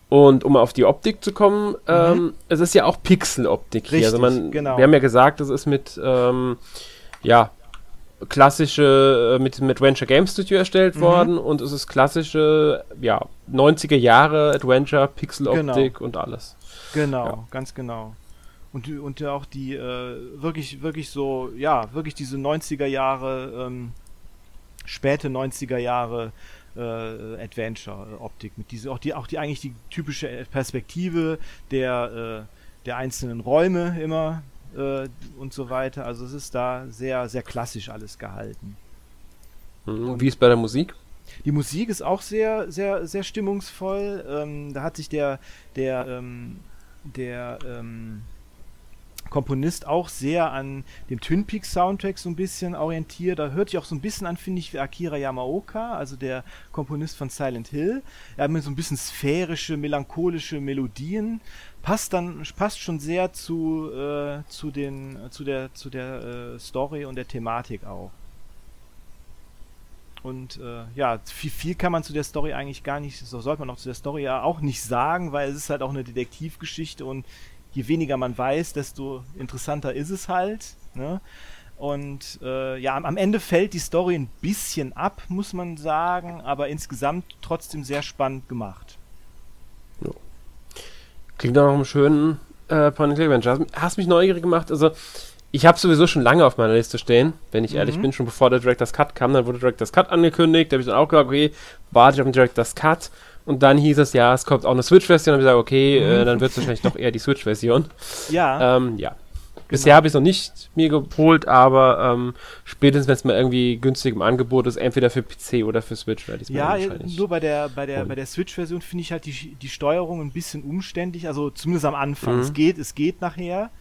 Und um auf die Optik zu kommen, mhm. ähm, es ist ja auch Pixel-Optik hier. Also man, genau. Wir haben ja gesagt, es ist mit ähm, ja, klassische, äh, mit, mit Adventure Game Studio erstellt mhm. worden und es ist klassische, ja, 90er Jahre Adventure, Pixeloptik genau. und alles. Genau, ja. ganz genau. Und, und ja auch die, äh, wirklich, wirklich so, ja, wirklich diese 90er Jahre, ähm, späte 90er Jahre äh, Adventure-Optik. Mit diese, auch die, auch die eigentlich die typische Perspektive der, äh, der einzelnen Räume immer, äh, und so weiter. Also es ist da sehr, sehr klassisch alles gehalten. Mhm. Wie ist bei der Musik? Die Musik ist auch sehr, sehr, sehr stimmungsvoll. Ähm, da hat sich der, der, ähm, der ähm, Komponist auch sehr an dem Twin Peaks Soundtrack so ein bisschen orientiert. Da hört sich auch so ein bisschen an, finde ich, wie Akira Yamaoka, also der Komponist von Silent Hill. Er hat mir so ein bisschen sphärische, melancholische Melodien passt dann passt schon sehr zu äh, zu den zu der zu der äh, Story und der Thematik auch. Und äh, ja, viel, viel kann man zu der Story eigentlich gar nicht, so sollte man auch zu der Story ja auch nicht sagen, weil es ist halt auch eine Detektivgeschichte und je weniger man weiß, desto interessanter ist es halt. Ne? Und äh, ja, am, Ende fällt die Story ein bisschen ab, muss man sagen, aber insgesamt trotzdem sehr spannend gemacht. Jo. Klingt nach einem schönen äh, Point-and-Click-Adventure. Hast mich neugierig gemacht. Also, ich habe sowieso schon lange auf meiner Liste stehen, wenn ich mhm. ehrlich bin. Schon bevor der Director's Cut kam, dann wurde Director's Cut angekündigt. Da habe ich dann auch gesagt, okay, warte ich auf den Director's Cut. Und dann hieß es, ja, es kommt auch eine Switch-Version. Und ich gesagt, okay, mhm. äh, dann wird es wahrscheinlich doch eher die Switch-Version. Ja. Ähm, ja. Bisher habe ich es noch nicht mir geholt, aber ähm, spätestens, wenn es mal irgendwie günstig im Angebot ist, entweder für PC oder für Switch, werde ich es Ja, nur bei der, bei der, bei der Switch-Version finde ich halt die, die Steuerung ein bisschen umständlich, also zumindest am Anfang. Mhm. Es geht, es geht nachher.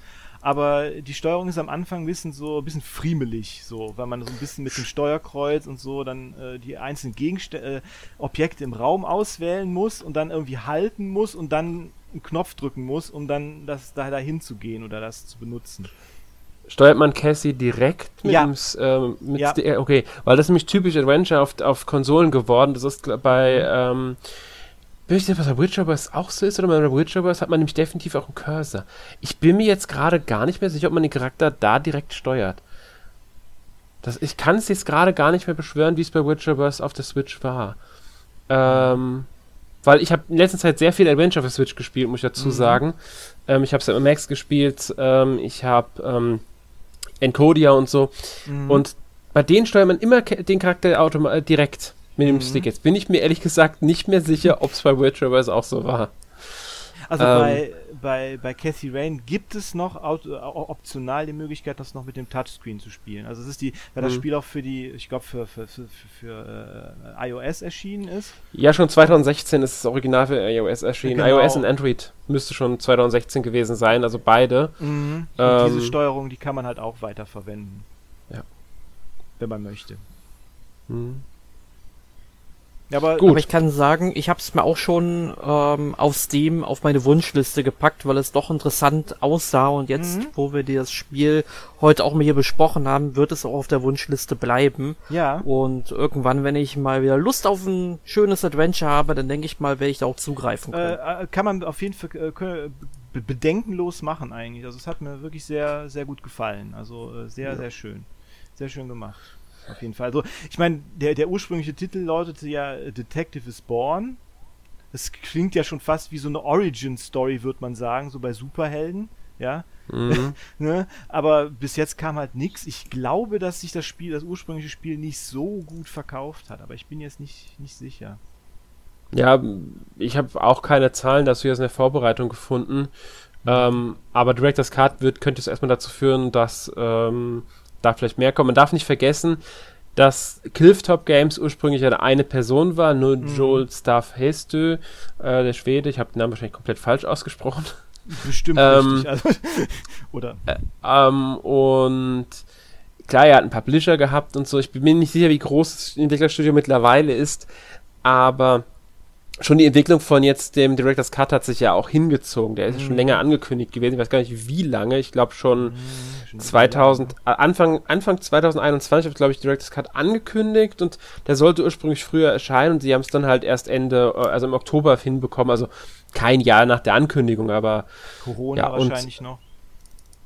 Aber die Steuerung ist am Anfang ein bisschen so ein bisschen friemelig, so, weil man so ein bisschen mit dem Steuerkreuz und so dann äh, die einzelnen Gegenst äh, Objekte im Raum auswählen muss und dann irgendwie halten muss und dann einen Knopf drücken muss, um dann das da dahin zu gehen oder das zu benutzen. Steuert man Cassie direkt mit ja. dem ähm, mit ja. okay, weil das ist nämlich typisch Adventure auf, auf Konsolen geworden. Das ist bei ähm, bin ich was bei Witcher Bros auch so ist oder bei Witcher Bros hat man nämlich definitiv auch einen Cursor. Ich bin mir jetzt gerade gar nicht mehr sicher, ob man den Charakter da direkt steuert. Das, ich kann es jetzt gerade gar nicht mehr beschwören, wie es bei Witcher Bros auf der Switch war. Ähm, weil ich habe in letzter Zeit sehr viel Adventure für Switch gespielt, muss ich dazu mhm. sagen. Ähm, ich habe es ja Max gespielt, ähm, ich habe ähm, Encodia und so. Mhm. Und bei denen steuert man immer den Charakter äh, direkt mit dem mhm. Stick. Jetzt bin ich mir ehrlich gesagt nicht mehr sicher, ob es bei Witcher Bros auch so war. Also ähm, bei, bei, bei Cathy Rain gibt es noch optional die Möglichkeit, das noch mit dem Touchscreen zu spielen. Also es ist die, weil das mhm. Spiel auch für die, ich glaube für, für, für, für äh, iOS erschienen ist. Ja, schon 2016 ist das Original für iOS erschienen. Genau. iOS und Android müsste schon 2016 gewesen sein, also beide. Mhm. Ähm, diese Steuerung, die kann man halt auch weiter verwenden. Ja. Wenn man möchte. Mhm. Ja, aber, Gut. aber ich kann sagen, ich habe es mir auch schon ähm, auf Steam auf meine Wunschliste gepackt, weil es doch interessant aussah und jetzt, mhm. wo wir das Spiel heute auch mal hier besprochen haben, wird es auch auf der Wunschliste bleiben. Ja. Und irgendwann, wenn ich mal wieder Lust auf ein schönes Adventure habe, dann denke ich mal, werde ich da auch zugreifen können. Äh, äh kann man auf jeden Fall äh, bedenkenlos machen eigentlich. Also es hat mir wirklich sehr, sehr gut gefallen. Also äh, sehr, ja. sehr schön. Sehr schön gemacht auf jeden Fall. Also, ich meine, der, der ursprüngliche Titel lautete ja Detective is Born. Das klingt ja schon fast wie so eine Origin-Story, würde man sagen, so bei Superhelden, ja. Mhm. [laughs] ne? Aber bis jetzt kam halt nichts. Ich glaube, dass sich das Spiel, das ursprüngliche Spiel, nicht so gut verkauft hat, aber ich bin jetzt nicht, nicht sicher. Ja, ich habe auch keine Zahlen dazu jetzt in der Vorbereitung gefunden. Ähm, aber Director's Card wird, könnte es erstmal dazu führen, dass ähm, da vielleicht mehr kommen. Man darf nicht vergessen, dass Clifftop Games ursprünglich eine Person war, nur mhm. Joel Staff Hestö, äh, der Schwede, ich habe den Namen wahrscheinlich komplett falsch ausgesprochen. Bestimmt ähm, richtig. Also, [laughs] oder? Äh, ähm, und klar, er hat einen Publisher gehabt und so. Ich bin mir nicht sicher, wie groß das Entwicklerstudio mittlerweile ist, aber schon die Entwicklung von jetzt dem Director's Cut hat sich ja auch hingezogen. Der ist mhm. schon länger angekündigt gewesen. Ich weiß gar nicht, wie lange. Ich glaube schon, mhm, schon 2000, äh, Anfang, Anfang 2021 hat, glaube ich, Director's Cut angekündigt und der sollte ursprünglich früher erscheinen und sie haben es dann halt erst Ende, äh, also im Oktober hinbekommen. Also kein Jahr nach der Ankündigung, aber. Corona ja, wahrscheinlich noch.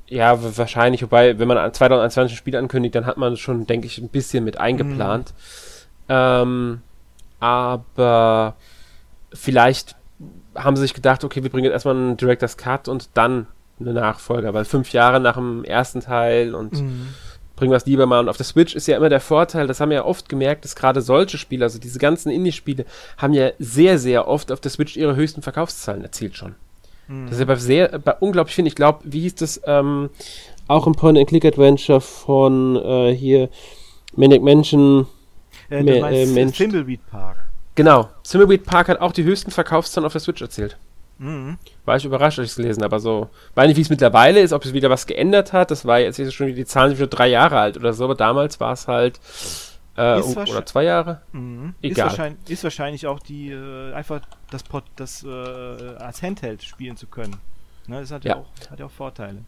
Ja, wahrscheinlich. Wobei, wenn man 2021 ein Spiel ankündigt, dann hat man schon, denke ich, ein bisschen mit eingeplant. Mhm. Ähm, aber vielleicht haben sie sich gedacht, okay, wir bringen jetzt erstmal einen Director's Cut und dann eine Nachfolger, weil fünf Jahre nach dem ersten Teil und mhm. bringen wir es lieber mal. Und auf der Switch ist ja immer der Vorteil, das haben wir ja oft gemerkt, dass gerade solche Spiele, also diese ganzen Indie-Spiele, haben ja sehr, sehr oft auf der Switch ihre höchsten Verkaufszahlen erzielt schon. Mhm. Das ist aber sehr, bei unglaublich finde ich, glaube, wie hieß das, ähm, auch im Point-and-Click-Adventure von äh, hier Manic Mansion, äh, meinst, äh, Mensch. Thimbleweed Park. Genau. Thimbleweed Park hat auch die höchsten Verkaufszahlen auf der Switch erzählt. Mhm. War ich überrascht, als ich es gelesen habe. Also, weiß nicht, wie es mittlerweile ist, ob es wieder was geändert hat. Das war jetzt, jetzt schon, die Zahlen sind schon drei Jahre alt oder so, aber damals war es halt äh, oder zwei Jahre. Mhm. Egal. Ist wahrscheinlich, ist wahrscheinlich auch die, äh, einfach das, Pod, das äh, als Handheld spielen zu können. Ne, das hat ja, ja auch, hat ja auch Vorteile.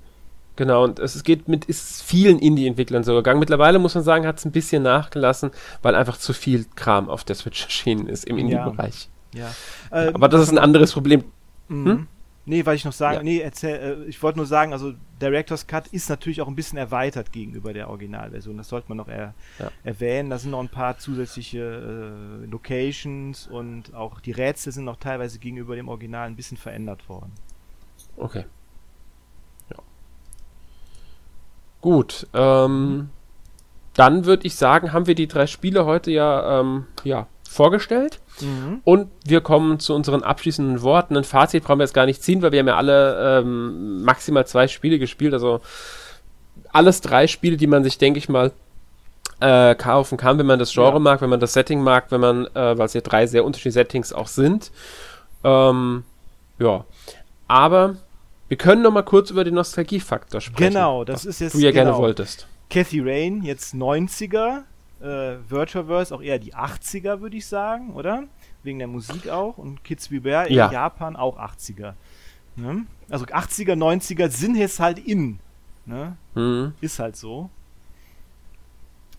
Genau, und es geht mit ist vielen Indie-Entwicklern so gegangen. Mittlerweile muss man sagen, hat es ein bisschen nachgelassen, weil einfach zu viel Kram auf der Switch [laughs] erschienen ist im Indie-Bereich. Ja. ja. Äh, Aber das ist ein anderes Problem. Mhm. Hm? Nee, weil ich noch sagen, ja. nee, erzähl, äh, ich wollte nur sagen, also Director's Cut ist natürlich auch ein bisschen erweitert gegenüber der Originalversion. Das sollte man noch er ja. erwähnen. Da sind noch ein paar zusätzliche äh, Locations und auch die Rätsel sind noch teilweise gegenüber dem Original ein bisschen verändert worden. Okay. Ja. Gut. Ähm, dann würde ich sagen, haben wir die drei Spiele heute ja, ähm, ja vorgestellt. Mhm. Und wir kommen zu unseren abschließenden Worten. Ein Fazit brauchen wir jetzt gar nicht ziehen, weil wir haben ja alle ähm, maximal zwei Spiele gespielt. Also alles drei Spiele, die man sich, denke ich mal, äh, kaufen kann, wenn man das Genre ja. mag, wenn man das Setting mag, wenn man, äh, weil es ja drei sehr unterschiedliche Settings auch sind. Ähm, ja. Aber wir können noch mal kurz über den Nostalgiefaktor sprechen. Genau, das ist jetzt. Du ja genau. gerne wolltest. Cathy Rain, jetzt 90er, äh, Virtualverse auch eher die 80er, würde ich sagen, oder? Wegen der Musik auch. Und Kids Beware in ja. Japan auch 80er. Ne? Also 80er, 90er sind jetzt halt in. Ne? Mhm. Ist halt so.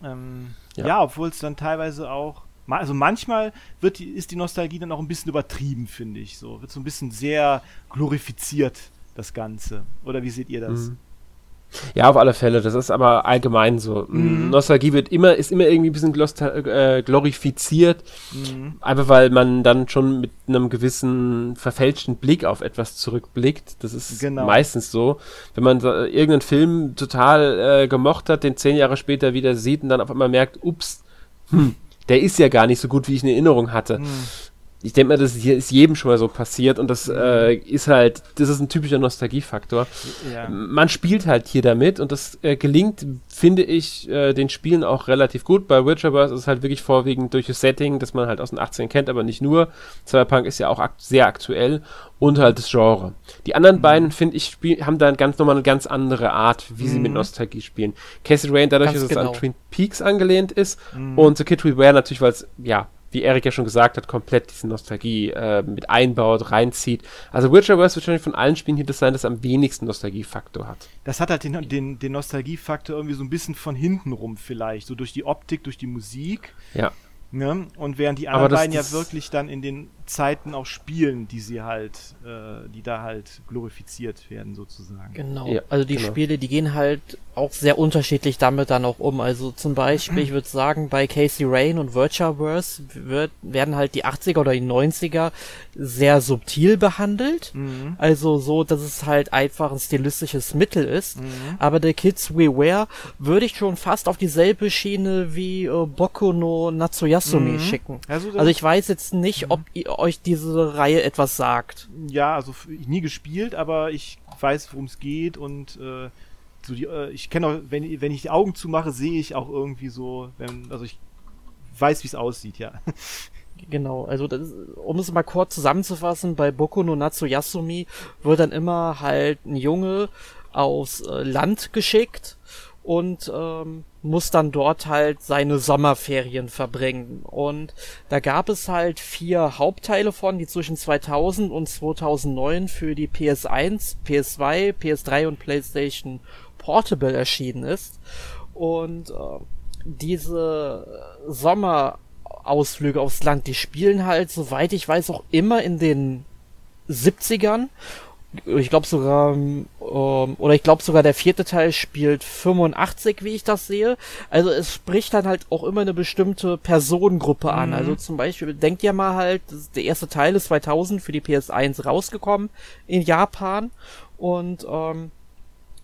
Ähm, ja. ja, obwohl es dann teilweise auch. Also manchmal wird die, ist die Nostalgie dann auch ein bisschen übertrieben, finde ich. So wird so ein bisschen sehr glorifiziert das Ganze. Oder wie seht ihr das? Mhm. Ja, auf alle Fälle. Das ist aber allgemein so. Mhm. Nostalgie wird immer, ist immer irgendwie ein bisschen äh, glorifiziert. Mhm. Einfach weil man dann schon mit einem gewissen verfälschten Blick auf etwas zurückblickt. Das ist genau. meistens so. Wenn man äh, irgendeinen Film total äh, gemocht hat, den zehn Jahre später wieder sieht und dann auf einmal merkt, ups, hm, der ist ja gar nicht so gut, wie ich in Erinnerung hatte. Mhm ich denke mal, das ist jedem schon mal so passiert und das äh, ist halt, das ist ein typischer Nostalgiefaktor. Ja. Man spielt halt hier damit und das äh, gelingt, finde ich, äh, den Spielen auch relativ gut. Bei Witcherverse ist es halt wirklich vorwiegend durch das Setting, das man halt aus den 18 kennt, aber nicht nur. Cyberpunk ist ja auch akt sehr aktuell und halt das Genre. Die anderen mhm. beiden, finde ich, haben da ganz nochmal eine ganz andere Art, wie mhm. sie mit mhm. Nostalgie spielen. Cassie Rain, dadurch, ganz dass genau. es an Twin Peaks angelehnt ist mhm. und The Kid We Wear natürlich, weil es, ja, wie Erik ja schon gesagt hat, komplett diese Nostalgie äh, mit einbaut, reinzieht. Also Witcherverse wird wahrscheinlich von allen Spielen hier das sein, das am wenigsten Nostalgiefaktor hat. Das hat halt den, den, den Nostalgiefaktor irgendwie so ein bisschen von hinten rum vielleicht, so durch die Optik, durch die Musik. Ja. Ne? Und während die anderen beiden ja wirklich dann in den Zeiten auch spielen, die sie halt, äh, die da halt glorifiziert werden sozusagen. Genau. Ja, also die genau. Spiele, die gehen halt auch sehr unterschiedlich damit dann auch um. Also zum Beispiel, ich würde sagen, bei Casey Rain und Virtuaverse wird, werden halt die 80er oder die 90er sehr subtil behandelt. Mhm. Also so, dass es halt einfach ein stilistisches Mittel ist. Mhm. Aber The Kids We Wear würde ich schon fast auf dieselbe Schiene wie äh, Boku no Natsuyasumi mhm. schicken. Also, also, ich weiß jetzt nicht, ob ihr euch diese Reihe etwas sagt. Ja, also nie gespielt, aber ich weiß, worum es geht und äh, so die, äh, ich kenne auch, wenn, wenn ich die Augen zumache, sehe ich auch irgendwie so, wenn, also ich weiß, wie es aussieht, ja. Genau, also das, um es mal kurz zusammenzufassen, bei Boku no Natsu Yasumi wird dann immer halt ein Junge aufs äh, Land geschickt und ähm, muss dann dort halt seine Sommerferien verbringen. Und da gab es halt vier Hauptteile von, die zwischen 2000 und 2009 für die PS1, PS2, PS3 und PlayStation Portable erschienen ist. Und äh, diese Sommerausflüge aufs Land, die spielen halt, soweit ich weiß, auch immer in den 70ern ich glaube sogar, ähm, oder ich glaube sogar der vierte Teil spielt 85, wie ich das sehe. Also es spricht dann halt auch immer eine bestimmte Personengruppe an. Mhm. Also zum Beispiel, denkt ihr mal halt, der erste Teil ist 2000 für die PS1 rausgekommen in Japan und ähm,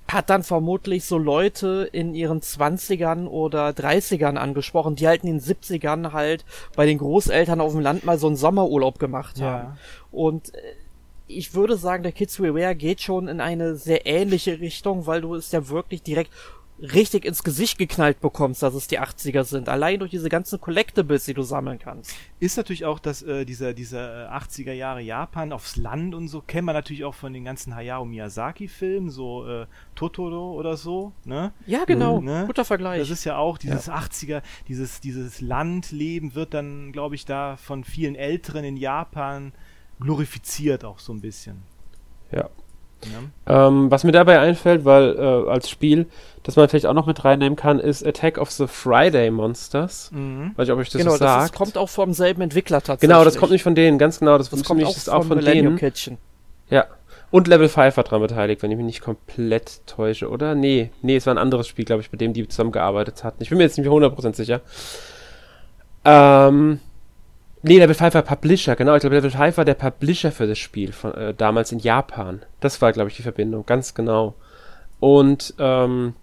hat dann vermutlich so Leute in ihren 20ern oder 30ern angesprochen, die halt in den 70ern halt bei den Großeltern auf dem Land mal so einen Sommerurlaub gemacht haben. Ja. Und äh, ich würde sagen, der Kids We Wear geht schon in eine sehr ähnliche Richtung, weil du es ja wirklich direkt richtig ins Gesicht geknallt bekommst, dass es die 80er sind. Allein durch diese ganzen Collectibles, die du sammeln kannst. Ist natürlich auch, dass äh, dieser, dieser 80er äh, Jahre Japan aufs Land und so, kennt man natürlich auch von den ganzen Hayao Miyazaki-Filmen, so äh, Totoro oder so, ne? Ja, genau. Mhm, ne? Guter Vergleich. Das ist ja auch dieses ja. 80er, dieses, dieses Landleben wird dann, glaube ich, da von vielen Älteren in Japan glorifiziert auch so ein bisschen. Ja. ja. Ähm, was mir dabei einfällt, weil äh, als Spiel, das man vielleicht auch noch mit reinnehmen kann, ist Attack of the Friday Monsters. Mhm. Weiß ich, ob ich das genau, so das ist, kommt auch vom selben Entwickler tatsächlich. Genau, das kommt nicht von denen, ganz genau. Das, das kommt auch, auch von Millennium denen. Kitchen. Ja. Und Level 5 war dran beteiligt, wenn ich mich nicht komplett täusche, oder? Nee, nee, es war ein anderes Spiel, glaube ich, bei dem die zusammengearbeitet hatten. Ich bin mir jetzt nicht mehr 100% sicher. Ähm, nee, Level 5 war Publisher, genau. Ich glaube, Level 5 war der Publisher für das Spiel, von, äh, damals in Japan. Das war, glaube ich, die Verbindung, ganz genau. Und, ähm,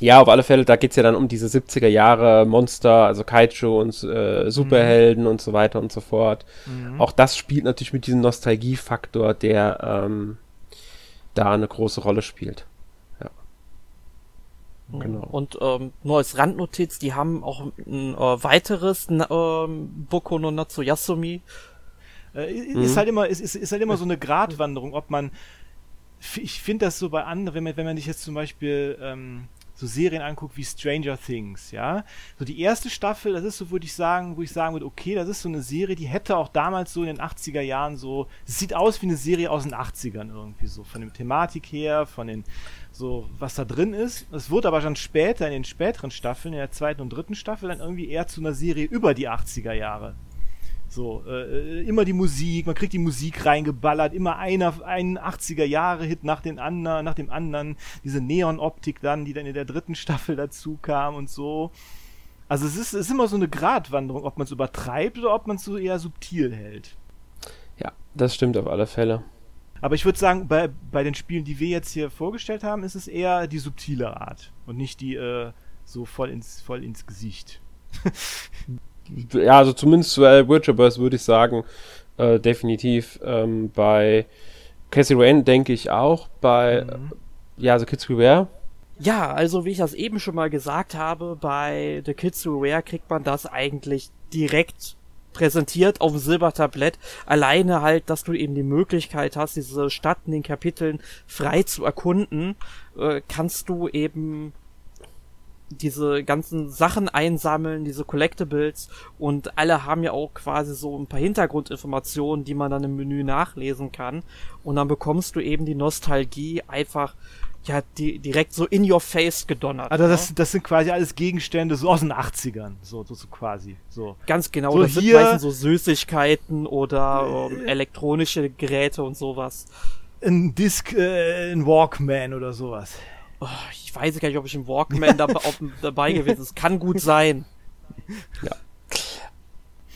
ja, auf alle Fälle, da geht es ja dann um diese 70er Jahre Monster, also Kaiju und äh, Superhelden mhm. und so weiter und so fort. Mhm. Auch das spielt natürlich mit diesem Nostalgiefaktor, der ähm, da eine große Rolle spielt. Mhm. Genau. Und ähm, nur als Randnotiz, die haben auch ein äh, weiteres ähm, Boku no Natsu Yasumi. Äh, ist, mhm. halt immer, ist, ist, ist halt immer so eine [laughs] Gratwanderung, ob man ich finde das so bei anderen, wenn man, wenn man sich jetzt zum Beispiel ähm, so Serien anguckt wie Stranger Things, ja. So die erste Staffel, das ist so, würde ich sagen, wo ich sagen würde, okay, das ist so eine Serie, die hätte auch damals so in den 80er Jahren so, es sieht aus wie eine Serie aus den 80ern irgendwie so, von der Thematik her, von den, so, was da drin ist. Es wurde aber dann später, in den späteren Staffeln, in der zweiten und dritten Staffel, dann irgendwie eher zu einer Serie über die 80er Jahre. So, äh, immer die Musik, man kriegt die Musik reingeballert, immer einer, ein 80er-Jahre-Hit nach, nach dem anderen, diese Neon-Optik dann, die dann in der dritten Staffel dazu kam und so. Also es ist, ist immer so eine Gratwanderung, ob man es übertreibt oder ob man es so eher subtil hält. Ja, das stimmt auf alle Fälle. Aber ich würde sagen, bei, bei den Spielen, die wir jetzt hier vorgestellt haben, ist es eher die subtile Art und nicht die äh, so voll ins, voll ins Gesicht. ja, also zumindest zu äh, Witcherverse würde ich sagen, äh, definitiv. Ähm, bei Cassie Rain denke ich auch. Bei, mhm. ja, also Kids Beware. Ja, also wie ich das eben schon mal gesagt habe, bei The Kids Beware kriegt man das eigentlich direkt präsentiert auf dem Silbertablett. Alleine halt, dass du eben die Möglichkeit hast, diese Stadt in den Kapiteln frei zu erkunden, äh, kannst du eben diese ganzen Sachen einsammeln, diese Collectibles und alle haben ja auch quasi so ein paar Hintergrundinformationen, die man dann im Menü nachlesen kann und dann bekommst du eben die Nostalgie einfach ja die, direkt so in your face gedonnert. Also das, ne? das sind quasi alles Gegenstände so aus den 80ern, so, so, so quasi. So. Ganz genau, so das hier, sind meistens so Süßigkeiten oder ähm, elektronische Geräte und sowas. Ein Disc, äh, ein Walkman oder sowas. Oh, ich weiß gar nicht, ob ich im Walkman da, auf, [laughs] dabei gewesen bin. Es kann gut sein. Ja.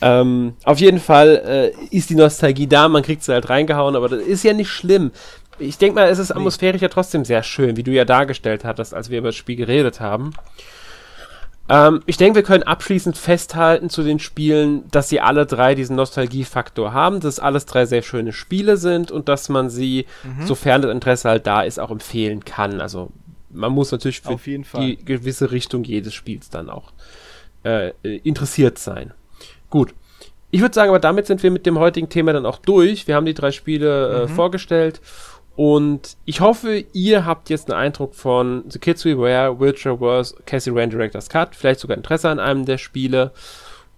Ähm, auf jeden Fall äh, ist die Nostalgie da, man kriegt sie halt reingehauen, aber das ist ja nicht schlimm. Ich denke mal, es ist atmosphärisch ja trotzdem sehr schön, wie du ja dargestellt hattest, als wir über das Spiel geredet haben. Ähm, ich denke, wir können abschließend festhalten zu den Spielen, dass sie alle drei diesen Nostalgiefaktor haben, dass alles drei sehr schöne Spiele sind und dass man sie, mhm. sofern das Interesse halt da ist, auch empfehlen kann. Also man muss natürlich für die gewisse Richtung jedes Spiels dann auch äh, interessiert sein. Gut. Ich würde sagen, aber damit sind wir mit dem heutigen Thema dann auch durch. Wir haben die drei Spiele äh, mhm. vorgestellt und ich hoffe, ihr habt jetzt einen Eindruck von The Kids We Were, Witcher Wars, Cassie Rain Director's Cut, vielleicht sogar Interesse an einem der Spiele.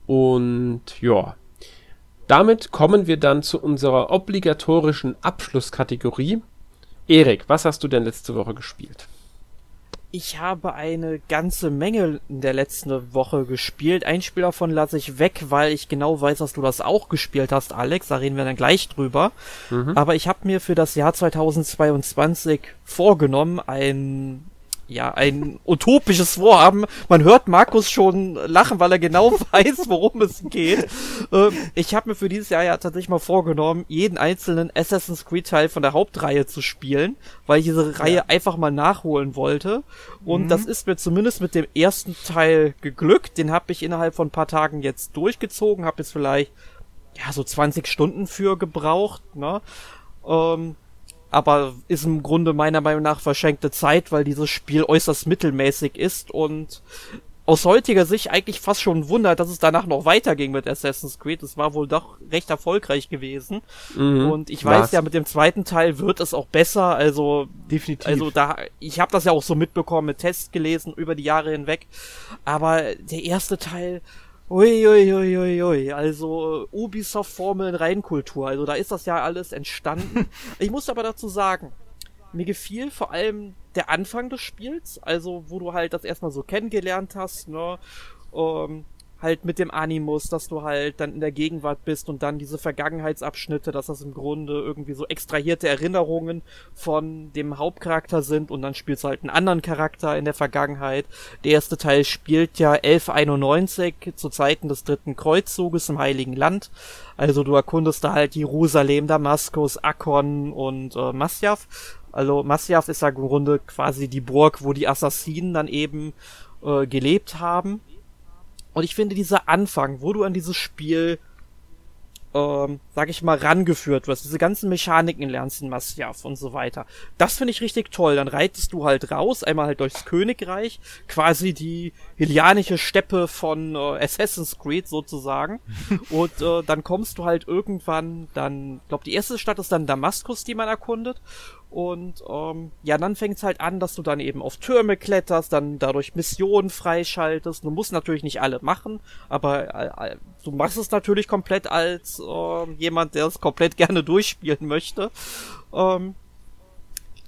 Und ja, damit kommen wir dann zu unserer obligatorischen Abschlusskategorie. Erik, was hast du denn letzte Woche gespielt? Ich habe eine ganze Menge in der letzten Woche gespielt. Ein Spiel davon lasse ich weg, weil ich genau weiß, dass du das auch gespielt hast, Alex. Da reden wir dann gleich drüber. Mhm. Aber ich habe mir für das Jahr 2022 vorgenommen, ein ja, ein utopisches Vorhaben. Man hört Markus schon lachen, weil er genau [laughs] weiß, worum es geht. Ähm, ich habe mir für dieses Jahr ja tatsächlich mal vorgenommen, jeden einzelnen Assassin's Creed Teil von der Hauptreihe zu spielen, weil ich diese Reihe ja. einfach mal nachholen wollte. Und mhm. das ist mir zumindest mit dem ersten Teil geglückt. Den habe ich innerhalb von ein paar Tagen jetzt durchgezogen, habe jetzt vielleicht ja so 20 Stunden für gebraucht. Ne? Ähm, aber ist im Grunde meiner Meinung nach verschenkte Zeit, weil dieses Spiel äußerst mittelmäßig ist und aus heutiger Sicht eigentlich fast schon ein Wunder, dass es danach noch weiterging mit Assassin's Creed. Es war wohl doch recht erfolgreich gewesen. Mhm, und ich weiß ja, mit dem zweiten Teil wird es auch besser. Also definitiv. Also da, ich habe das ja auch so mitbekommen, mit Tests gelesen über die Jahre hinweg. Aber der erste Teil, Uiuiuiui, ui, ui. also Ubisoft-Formeln Reinkultur, also da ist das ja alles entstanden. [laughs] ich muss aber dazu sagen, mir gefiel vor allem der Anfang des Spiels, also wo du halt das erstmal so kennengelernt hast, ne? Ähm, halt mit dem Animus, dass du halt dann in der Gegenwart bist und dann diese Vergangenheitsabschnitte, dass das im Grunde irgendwie so extrahierte Erinnerungen von dem Hauptcharakter sind und dann spielst du halt einen anderen Charakter in der Vergangenheit. Der erste Teil spielt ja 1191 zu Zeiten des dritten Kreuzzuges im Heiligen Land. Also du erkundest da halt Jerusalem, Damaskus, Akkon und äh, Masyaf. Also Masyaf ist ja im Grunde quasi die Burg, wo die Assassinen dann eben äh, gelebt haben und ich finde dieser Anfang, wo du an dieses Spiel, ähm, sag ich mal, rangeführt wirst, diese ganzen Mechaniken lernst in Masjaf und so weiter, das finde ich richtig toll. Dann reitest du halt raus, einmal halt durchs Königreich, quasi die hilianische Steppe von äh, Assassin's Creed sozusagen. [laughs] und äh, dann kommst du halt irgendwann, dann, glaub, die erste Stadt ist dann Damaskus, die man erkundet. Und ähm, ja, dann fängt es halt an, dass du dann eben auf Türme kletterst, dann dadurch Missionen freischaltest. Du musst natürlich nicht alle machen, aber äh, äh, du machst es natürlich komplett als äh, jemand, der es komplett [laughs] gerne durchspielen möchte. Ähm,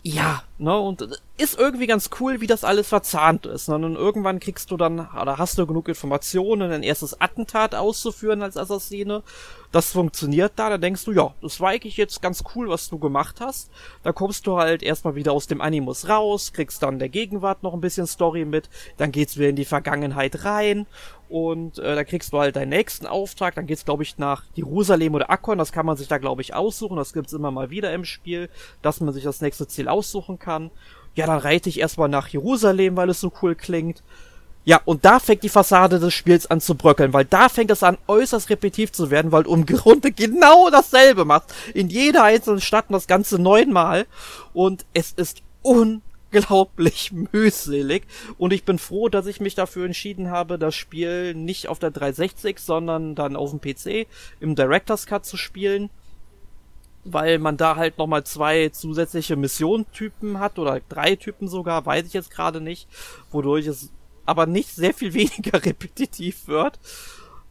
ja, ne, und ist irgendwie ganz cool, wie das alles verzahnt ist. Ne? Und irgendwann kriegst du dann, oder hast du genug Informationen, ein erstes Attentat auszuführen als Assassine. Das funktioniert da, da denkst du, ja, das war eigentlich jetzt ganz cool, was du gemacht hast. Da kommst du halt erstmal wieder aus dem Animus raus, kriegst dann der Gegenwart noch ein bisschen Story mit, dann geht's wieder in die Vergangenheit rein und äh, da kriegst du halt deinen nächsten Auftrag, dann geht's glaube ich nach Jerusalem oder Akkon, das kann man sich da glaube ich aussuchen, das gibt's immer mal wieder im Spiel, dass man sich das nächste Ziel aussuchen kann. Ja, dann reite ich erstmal nach Jerusalem, weil es so cool klingt. Ja, und da fängt die Fassade des Spiels an zu bröckeln, weil da fängt es an, äußerst repetitiv zu werden, weil du im [laughs] Grunde genau dasselbe machst. In jeder einzelnen Stadt das Ganze neunmal. Und es ist unglaublich [laughs] mühselig. Und ich bin froh, dass ich mich dafür entschieden habe, das Spiel nicht auf der 360, sondern dann auf dem PC im Director's Cut zu spielen weil man da halt nochmal zwei zusätzliche Missiontypen hat oder drei Typen sogar, weiß ich jetzt gerade nicht, wodurch es aber nicht sehr viel [laughs] weniger repetitiv wird.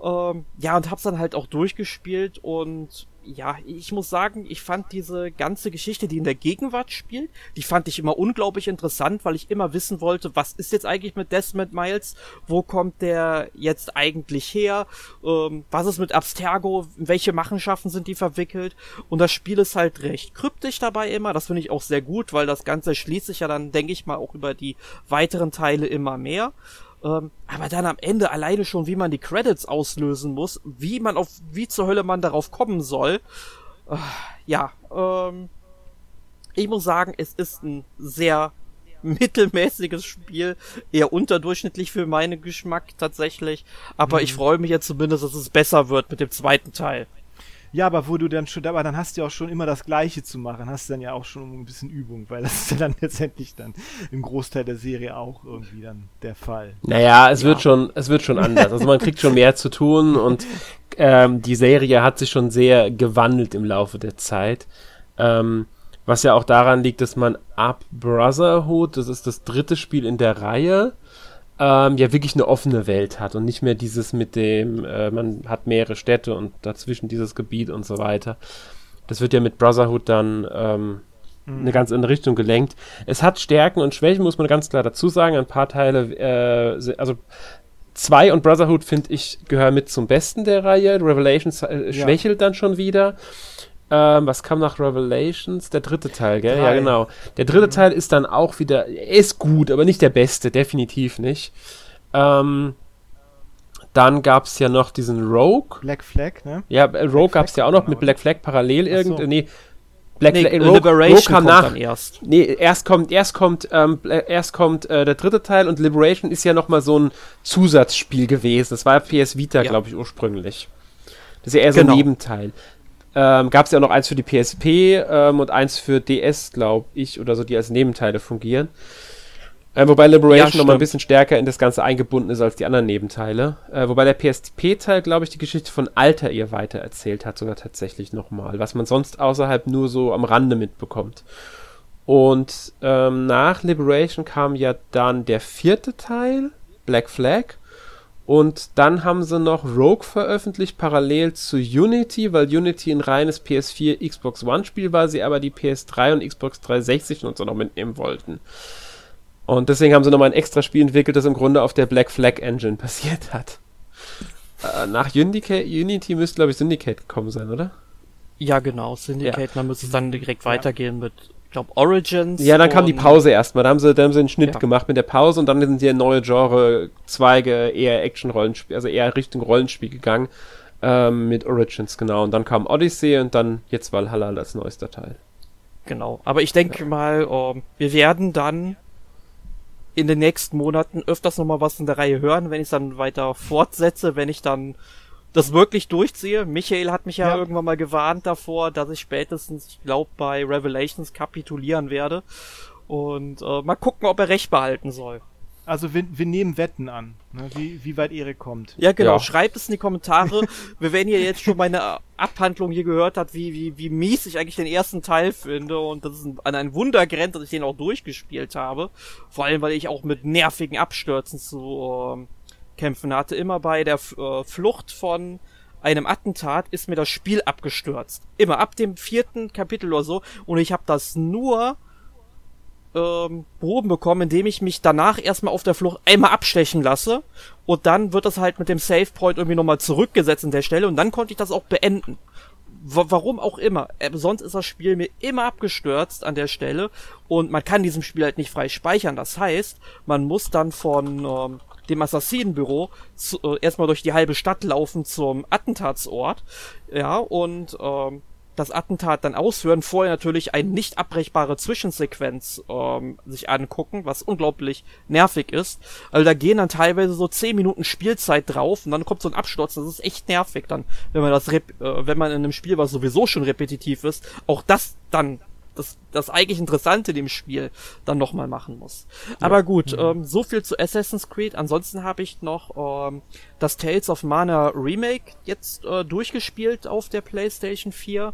Ähm, ja, und hab's dann halt auch durchgespielt und ja, ich muss sagen, ich fand diese ganze Geschichte, die in der Gegenwart spielt, die fand ich immer unglaublich interessant, weil ich immer wissen wollte, was ist jetzt eigentlich mit Desmond Miles? Wo kommt der jetzt eigentlich her? Ähm, was ist mit Abstergo? welche Machenschaften sind die verwickelt? Und das Spiel ist halt recht kryptisch dabei immer. Das finde ich auch sehr gut, weil das Ganze schließt sich ja dann, denke ich mal, auch über die weiteren Teile immer mehr. Ähm, aber dann am Ende alleine schon, wie man die Credits auslösen muss, wie man auf, wie zur Hölle man darauf kommen soll. Äh, ja, ähm, ich muss sagen, es ist ein sehr mittelmäßiges Spiel, eher unterdurchschnittlich für meinen Geschmack tatsächlich. Aber mhm. ich freue mich jetzt zumindest, dass es besser wird mit dem zweiten Teil. Ja, aber wo du dann schon, aber dann hast du ja auch schon immer das Gleiche zu machen, hast du dann ja auch schon ein bisschen Übung, weil das ist ja dann [laughs] letztendlich dann im Großteil der Serie auch irgendwie dann der Fall. Naja, es ja. wird schon, es wird schon anders. Also man kriegt schon mehr zu tun und ähm, die Serie hat sich schon sehr gewandelt im Laufe der Zeit. Ähm, was ja auch daran liegt, dass man ab Brotherhood, das ist das dritte Spiel in der Reihe, ähm, ja wirklich eine offene Welt hat und nicht mehr dieses mit dem, äh, man hat mehrere Städte und dazwischen dieses Gebiet und so weiter. Das wird ja mit Brotherhood dann ähm, mhm. eine ganz andere Richtung gelenkt. Es hat Stärken und Schwächen, muss man ganz klar dazu sagen. Ein paar Teile, äh, also zwei und Brotherhood, finde ich, gehören mit zum Besten der Reihe. Revelations äh, schwächelt ja. dann schon wieder. Ähm, was kam nach Revelations? Der dritte Teil, gell? Drei. Ja, genau. Der dritte mhm. Teil ist dann auch wieder, ist gut, aber nicht der beste, definitiv nicht. Ähm, dann gab es ja noch diesen Rogue. Black Flag, ne? Ja, äh, Rogue gab es ja auch noch mit Black Flag parallel irgendwie. So. Nee, Black nee, Flag, Rogue, Liberation Rogue kam nach. erst. Nee, erst kommt, erst kommt, ähm, erst kommt äh, der dritte Teil und Liberation ist ja nochmal so ein Zusatzspiel gewesen. Das war PS Vita, ja. glaube ich, ursprünglich. Das ist ja eher so genau. ein Nebenteil. Ähm, Gab es ja auch noch eins für die PSP ähm, und eins für DS, glaube ich, oder so, die als Nebenteile fungieren. Äh, wobei Liberation ja, noch mal ein bisschen stärker in das Ganze eingebunden ist als die anderen Nebenteile. Äh, wobei der PSP-Teil, glaube ich, die Geschichte von Alter ihr weiter erzählt hat, sogar tatsächlich nochmal, was man sonst außerhalb nur so am Rande mitbekommt. Und ähm, nach Liberation kam ja dann der vierte Teil, Black Flag. Und dann haben sie noch Rogue veröffentlicht, parallel zu Unity, weil Unity ein reines PS4, Xbox One Spiel war, sie aber die PS3 und Xbox 360 und so noch mitnehmen wollten. Und deswegen haben sie nochmal ein extra Spiel entwickelt, das im Grunde auf der Black Flag Engine [laughs] basiert hat. Äh, nach Unity, Unity müsste, glaube ich, Syndicate gekommen sein, oder? Ja, genau. Syndicate, ja. dann müsste es dann direkt ja. weitergehen mit, glaube, Origins. Ja, dann kam die Pause erstmal. Da haben sie, da haben sie einen Schnitt ja. gemacht mit der Pause und dann sind die in neue Genre-Zweige, eher Action-Rollenspiel, also eher Richtung Rollenspiel gegangen. Ähm, mit Origins, genau. Und dann kam Odyssey und dann jetzt Valhalla als neuester Teil. Genau. Aber ich denke mal, um, wir werden dann in den nächsten Monaten öfters nochmal was in der Reihe hören, wenn ich es dann weiter fortsetze, wenn ich dann das wirklich durchziehe. Michael hat mich ja, ja, irgendwann mal gewarnt davor, dass ich spätestens, ich glaube, bei Revelations kapitulieren werde. Und äh, mal gucken, ob er recht behalten soll. Also wir, wir nehmen Wetten an, ne? wie, wie weit Erik kommt. Ja, genau. Ja. Schreibt es in die Kommentare. [laughs] wir werden ja jetzt schon meine Abhandlung hier gehört hat, wie, wie, wie mies ich eigentlich den ersten Teil finde und das ist an ein Wunder grenzt, dass ich den auch durchgespielt habe. Vor allem, weil ich auch mit nervigen Abstürzen zu äh, kämpfen hatte. Immer bei der äh, Flucht von einem Attentat ist mir das Spiel abgestürzt. Immer ab dem vierten Kapitel oder so. Und ich habe das nur ähm, behoben bekommen, indem ich mich danach erstmal auf der Flucht einmal abstechen lasse und dann wird das halt mit dem Save Point irgendwie nochmal zurückgesetzt an der Stelle und dann konnte ich das auch beenden. W warum auch immer. Äh, sonst ist das Spiel mir immer abgestürzt an der Stelle und man kann diesem Spiel halt nicht frei speichern. Das heißt, man muss dann von ähm, dem Assassinenbüro zu, äh, erstmal durch die halbe Stadt laufen zum Attentatsort. Ja, und ähm, das Attentat dann ausführen, vorher natürlich eine nicht abbrechbare Zwischensequenz ähm, sich angucken, was unglaublich nervig ist. Also da gehen dann teilweise so 10 Minuten Spielzeit drauf und dann kommt so ein Absturz, das ist echt nervig dann, wenn man das, äh, wenn man in einem Spiel, was sowieso schon repetitiv ist, auch das dann das, das eigentlich Interessante dem Spiel dann nochmal machen muss. Ja. Aber gut, mhm. ähm, so viel zu Assassin's Creed. Ansonsten habe ich noch ähm, das Tales of Mana Remake jetzt äh, durchgespielt auf der PlayStation 4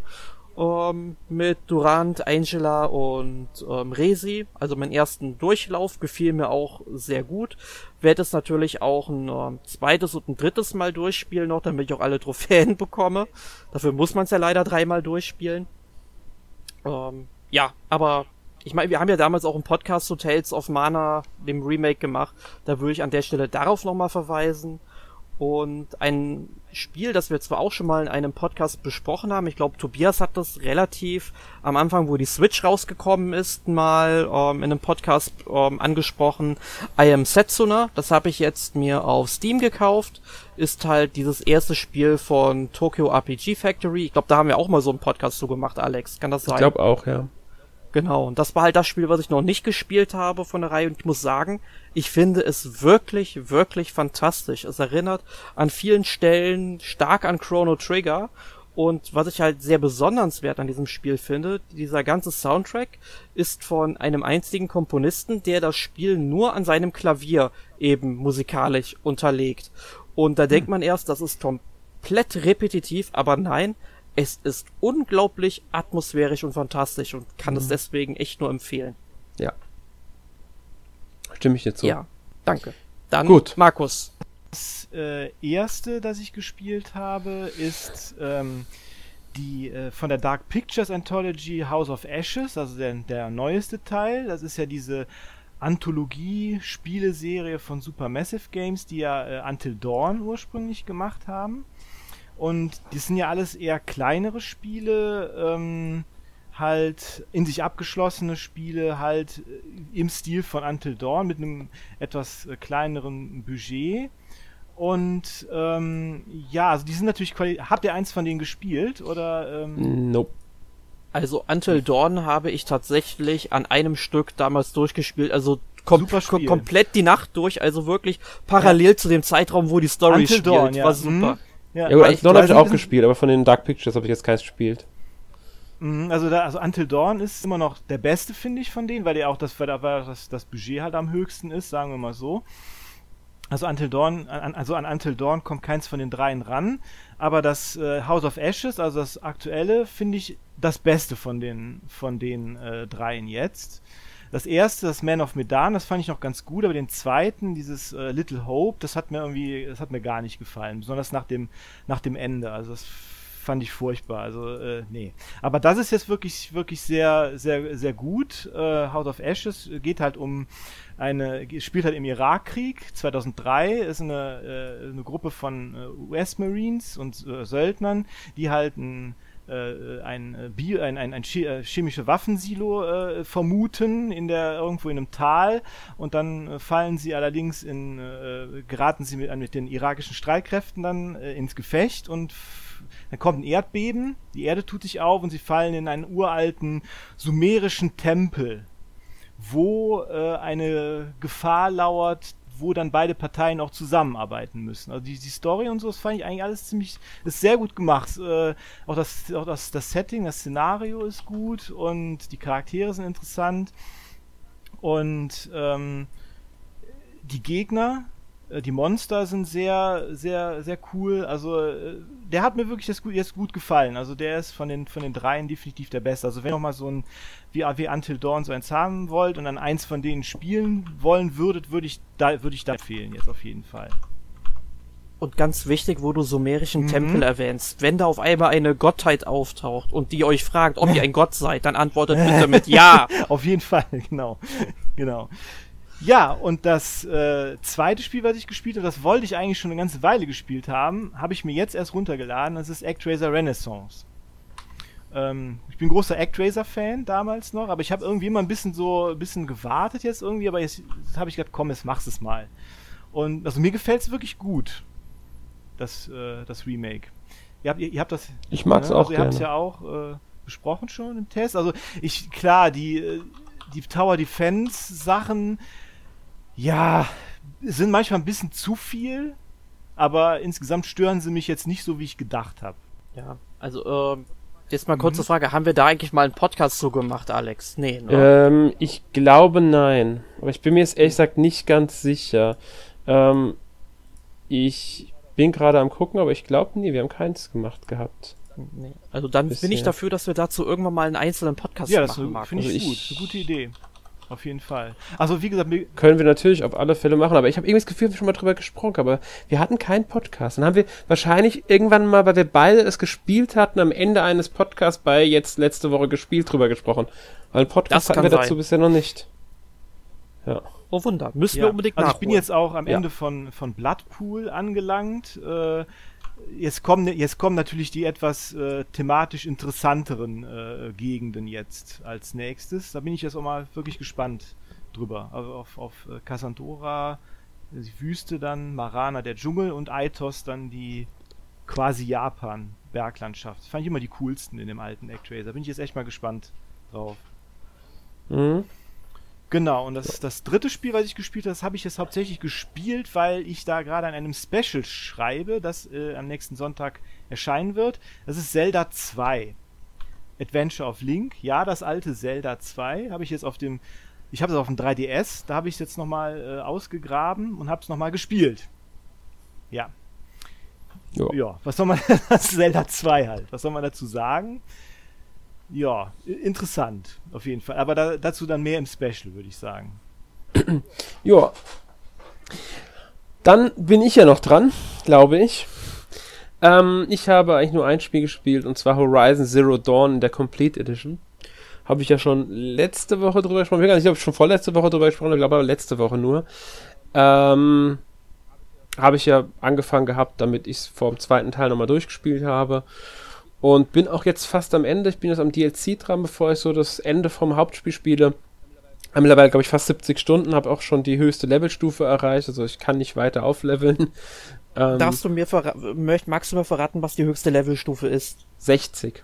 ähm, mit Durant, Angela und ähm, Resi. Also mein ersten Durchlauf gefiel mir auch sehr gut. Werde es natürlich auch ein äh, zweites und ein drittes Mal durchspielen noch, damit ich auch alle Trophäen [laughs] bekomme. Dafür muss man es ja leider dreimal durchspielen. Ähm, ja, aber ich meine, wir haben ja damals auch einen Podcast zu Tales of Mana, dem Remake gemacht. Da würde ich an der Stelle darauf nochmal verweisen. Und ein Spiel, das wir zwar auch schon mal in einem Podcast besprochen haben, ich glaube, Tobias hat das relativ am Anfang, wo die Switch rausgekommen ist, mal ähm, in einem Podcast ähm, angesprochen. I Am Setsuna, das habe ich jetzt mir auf Steam gekauft, ist halt dieses erste Spiel von Tokyo RPG Factory. Ich glaube, da haben wir auch mal so einen Podcast zu gemacht, Alex. Kann das sein? Ich glaube auch, ja. Genau, und das war halt das Spiel, was ich noch nicht gespielt habe von der Reihe und ich muss sagen, ich finde es wirklich, wirklich fantastisch. Es erinnert an vielen Stellen stark an Chrono Trigger und was ich halt sehr besondernswert an diesem Spiel finde, dieser ganze Soundtrack ist von einem einzigen Komponisten, der das Spiel nur an seinem Klavier eben musikalisch unterlegt. Und da hm. denkt man erst, das ist komplett repetitiv, aber nein, es ist unglaublich atmosphärisch und fantastisch und kann mhm. es deswegen echt nur empfehlen. Ja. Stimme ich dir zu. Ja, danke. Dann Gut. Markus. Das äh, erste, das ich gespielt habe, ist ähm, die äh, von der Dark Pictures Anthology House of Ashes, also der, der neueste Teil. Das ist ja diese Anthologie-Spieleserie von Supermassive Games, die ja äh, Until Dawn ursprünglich gemacht haben. Und die sind ja alles eher kleinere Spiele, ähm, halt in sich abgeschlossene Spiele, halt äh, im Stil von Until Dawn mit einem etwas äh, kleineren Budget. Und ähm, ja, also die sind natürlich quali Habt ihr eins von denen gespielt? Oder ähm Nope. Also Until Dawn habe ich tatsächlich an einem Stück damals durchgespielt, also kom kom komplett die Nacht durch, also wirklich parallel ja. zu dem Zeitraum, wo die Story Until spielt. Dawn, ja. War super. Mhm. Ja, ja gut, Until Dawn habe ich auch gespielt, aber von den Dark Pictures habe ich jetzt keins gespielt. Mhm, also, da, also Until Dawn ist immer noch der beste, finde ich, von denen, weil der auch das, weil das, das Budget halt am höchsten ist, sagen wir mal so. Also Until Dawn, also an Until Dawn kommt keins von den dreien ran, aber das äh, House of Ashes, also das aktuelle, finde ich das Beste von den von den äh, dreien jetzt. Das erste, das Man of Medan, das fand ich noch ganz gut, aber den zweiten, dieses äh, Little Hope, das hat mir irgendwie, das hat mir gar nicht gefallen, besonders nach dem, nach dem Ende. Also das fand ich furchtbar. Also, äh, nee. Aber das ist jetzt wirklich, wirklich sehr, sehr, sehr gut. Äh, House of Ashes geht halt um eine, spielt halt im Irakkrieg 2003, ist eine, äh, eine Gruppe von äh, US-Marines und äh, Söldnern, die halt ein äh, ein, äh, Bio, ein, ein, ein äh, chemische Waffensilo äh, vermuten in der irgendwo in einem Tal. Und dann fallen sie allerdings in äh, geraten sie mit, mit den irakischen Streitkräften dann äh, ins Gefecht und dann kommt ein Erdbeben, die Erde tut sich auf und sie fallen in einen uralten sumerischen Tempel, wo äh, eine Gefahr lauert, wo dann beide Parteien auch zusammenarbeiten müssen. Also die, die Story und so, das fand ich eigentlich alles ziemlich, ist sehr gut gemacht. Äh, auch das, auch das, das Setting, das Szenario ist gut und die Charaktere sind interessant. Und ähm, die Gegner, die Monster sind sehr, sehr, sehr cool. Also äh, der hat mir wirklich jetzt gut, jetzt gut gefallen. Also der ist von den, von den dreien definitiv der Beste. Also wenn ihr noch mal so ein wie, wie Until Dawn so eins haben wollt und dann eins von denen spielen wollen würdet, würde ich da, würde ich da empfehlen jetzt auf jeden Fall. Und ganz wichtig, wo du sumerischen mhm. Tempel erwähnst, wenn da auf einmal eine Gottheit auftaucht und die euch fragt, ob ihr ein [laughs] Gott seid, dann antwortet [laughs] bitte mit Ja. auf jeden Fall, [laughs] genau. genau. Ja, und das äh, zweite Spiel, was ich gespielt habe, das wollte ich eigentlich schon eine ganze Weile gespielt haben, habe ich mir jetzt erst runtergeladen. Das ist ActRaiser Renaissance. Ähm, ich bin großer ActRaiser-Fan damals noch, aber ich habe irgendwie immer ein bisschen so ein bisschen gewartet jetzt irgendwie, aber jetzt, jetzt habe ich gedacht, komm, jetzt machst es mal. Und also mir gefällt es wirklich gut, das, äh, das Remake. Ihr habt, ihr, ihr habt das. Ich mag es ne? auch. Also ihr habt es ja auch äh, besprochen schon im Test. Also ich, klar, die, äh, die Tower Defense Sachen ja, sind manchmal ein bisschen zu viel, aber insgesamt stören sie mich jetzt nicht so, wie ich gedacht habe. Ja, also ähm, jetzt mal kurze mhm. Frage, haben wir da eigentlich mal einen Podcast zu gemacht, Alex? Nee, ne? Ähm, ich glaube nein, aber ich bin mir jetzt ehrlich gesagt nicht ganz sicher. Ähm, ich bin gerade am gucken, aber ich glaube nee, wir haben keins gemacht gehabt. Nee. Also dann Bisher. bin ich dafür, dass wir dazu irgendwann mal einen einzelnen Podcast ja, machen. Ja, das finde ich also gut. Ich, eine gute Idee. Auf jeden Fall. Also wie gesagt, können wir natürlich auf alle Fälle machen, aber ich habe irgendwie das Gefühl, wir haben schon mal drüber gesprochen, aber wir hatten keinen Podcast. Dann haben wir wahrscheinlich irgendwann mal, weil wir beide es gespielt hatten, am Ende eines Podcasts bei jetzt letzte Woche gespielt drüber gesprochen. Weil ein Podcast hatten wir sein. dazu bisher noch nicht. Ja. Oh Wunder, müssen ja. wir unbedingt Also ich bin jetzt auch am Ende ja. von, von Bloodpool angelangt. Äh, jetzt kommen, jetzt kommen natürlich die etwas äh, thematisch interessanteren äh, Gegenden jetzt als nächstes. Da bin ich jetzt auch mal wirklich gespannt drüber. Also auf, auf äh, Cassandora, die Wüste dann, Marana der Dschungel und Aitos dann die quasi Japan-Berglandschaft. Das fand ich immer die coolsten in dem alten Actraiser. Da bin ich jetzt echt mal gespannt drauf. Mhm. Genau, und das, das dritte Spiel, was ich gespielt habe, das habe ich jetzt hauptsächlich gespielt, weil ich da gerade an einem Special schreibe, das äh, am nächsten Sonntag erscheinen wird. Das ist Zelda 2. Adventure of Link. Ja, das alte Zelda 2 habe ich jetzt auf dem, ich habe es auf dem 3DS, da habe ich es jetzt nochmal äh, ausgegraben und habe es nochmal gespielt. Ja. Jo. Ja, was soll man, [laughs] das Zelda 2 halt, was soll man dazu sagen? Ja, interessant, auf jeden Fall. Aber da, dazu dann mehr im Special, würde ich sagen. [clears throat] ja. Dann bin ich ja noch dran, glaube ich. Ähm, ich habe eigentlich nur ein Spiel gespielt und zwar Horizon Zero Dawn in der Complete Edition. Habe ich ja schon letzte Woche drüber gesprochen. Ich glaube, schon vorletzte Woche drüber gesprochen, ich glaube aber letzte Woche nur. Ähm, habe ich ja angefangen gehabt, damit ich es vor dem zweiten Teil nochmal durchgespielt habe. Und bin auch jetzt fast am Ende. Ich bin jetzt am DLC dran, bevor ich so das Ende vom Hauptspiel spiele. Habe mittlerweile, glaube ich, fast 70 Stunden, habe auch schon die höchste Levelstufe erreicht. Also ich kann nicht weiter aufleveln. [laughs] Ähm, Darfst du mir magst du mir verraten, was die höchste Levelstufe ist? 60.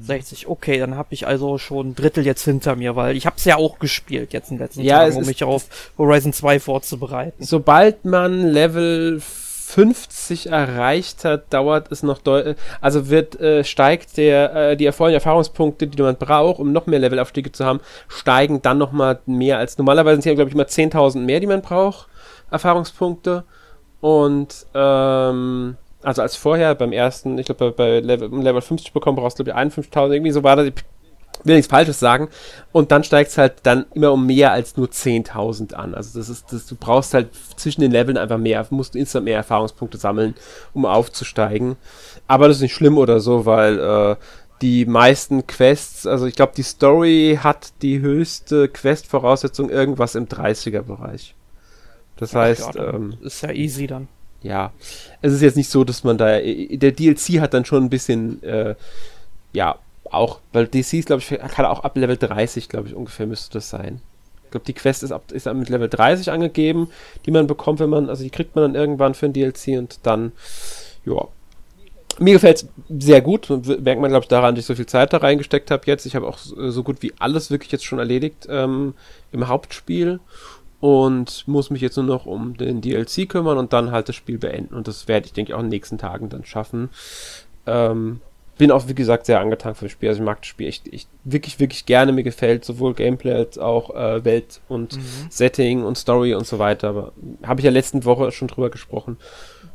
60, okay, dann habe ich also schon ein Drittel jetzt hinter mir, weil ich habe es ja auch gespielt jetzt in den letzten ja, Tagen, um mich auf Horizon 2 vorzubereiten. Sobald man Level 50 erreicht hat, dauert es noch deutlich, also wird, äh, steigt der, äh, die erfolgreichen Erfahrungspunkte, die man braucht, um noch mehr Levelaufstiege zu haben, steigen dann nochmal mehr als, normalerweise sind es ja, glaube ich, immer 10.000 mehr, die man braucht, Erfahrungspunkte. Und, ähm, also als vorher beim ersten, ich glaube, bei Level, Level 50 bekommen brauchst du, glaube ich, 51.000, irgendwie so war das, will nichts Falsches sagen. Und dann steigt es halt dann immer um mehr als nur 10.000 an. Also das ist, das, du brauchst halt zwischen den Leveln einfach mehr, musst du instant mehr Erfahrungspunkte sammeln, um aufzusteigen. Aber das ist nicht schlimm oder so, weil äh, die meisten Quests, also ich glaube, die Story hat die höchste Quest-Voraussetzung irgendwas im 30er-Bereich. Das heißt, ja, ähm, ist ja easy dann. Ja, es ist jetzt nicht so, dass man da, der DLC hat dann schon ein bisschen, äh, ja, auch, weil DC ist, glaube ich, kann auch ab Level 30, glaube ich, ungefähr müsste das sein. Ich glaube, die Quest ist, ab, ist mit Level 30 angegeben, die man bekommt, wenn man, also die kriegt man dann irgendwann für ein DLC und dann, ja. Mir gefällt es sehr gut. Merkt man, glaube ich, daran, dass ich so viel Zeit da reingesteckt habe jetzt. Ich habe auch so gut wie alles wirklich jetzt schon erledigt ähm, im Hauptspiel und muss mich jetzt nur noch um den DLC kümmern und dann halt das Spiel beenden. Und das werde ich, denke ich, auch in den nächsten Tagen dann schaffen. Ähm, bin auch, wie gesagt, sehr angetan vom Spiel. Also ich mag das Spiel echt, echt wirklich, wirklich gerne. Mir gefällt sowohl Gameplay als auch äh, Welt und mhm. Setting und Story und so weiter. Aber habe ich ja letzten Woche schon drüber gesprochen.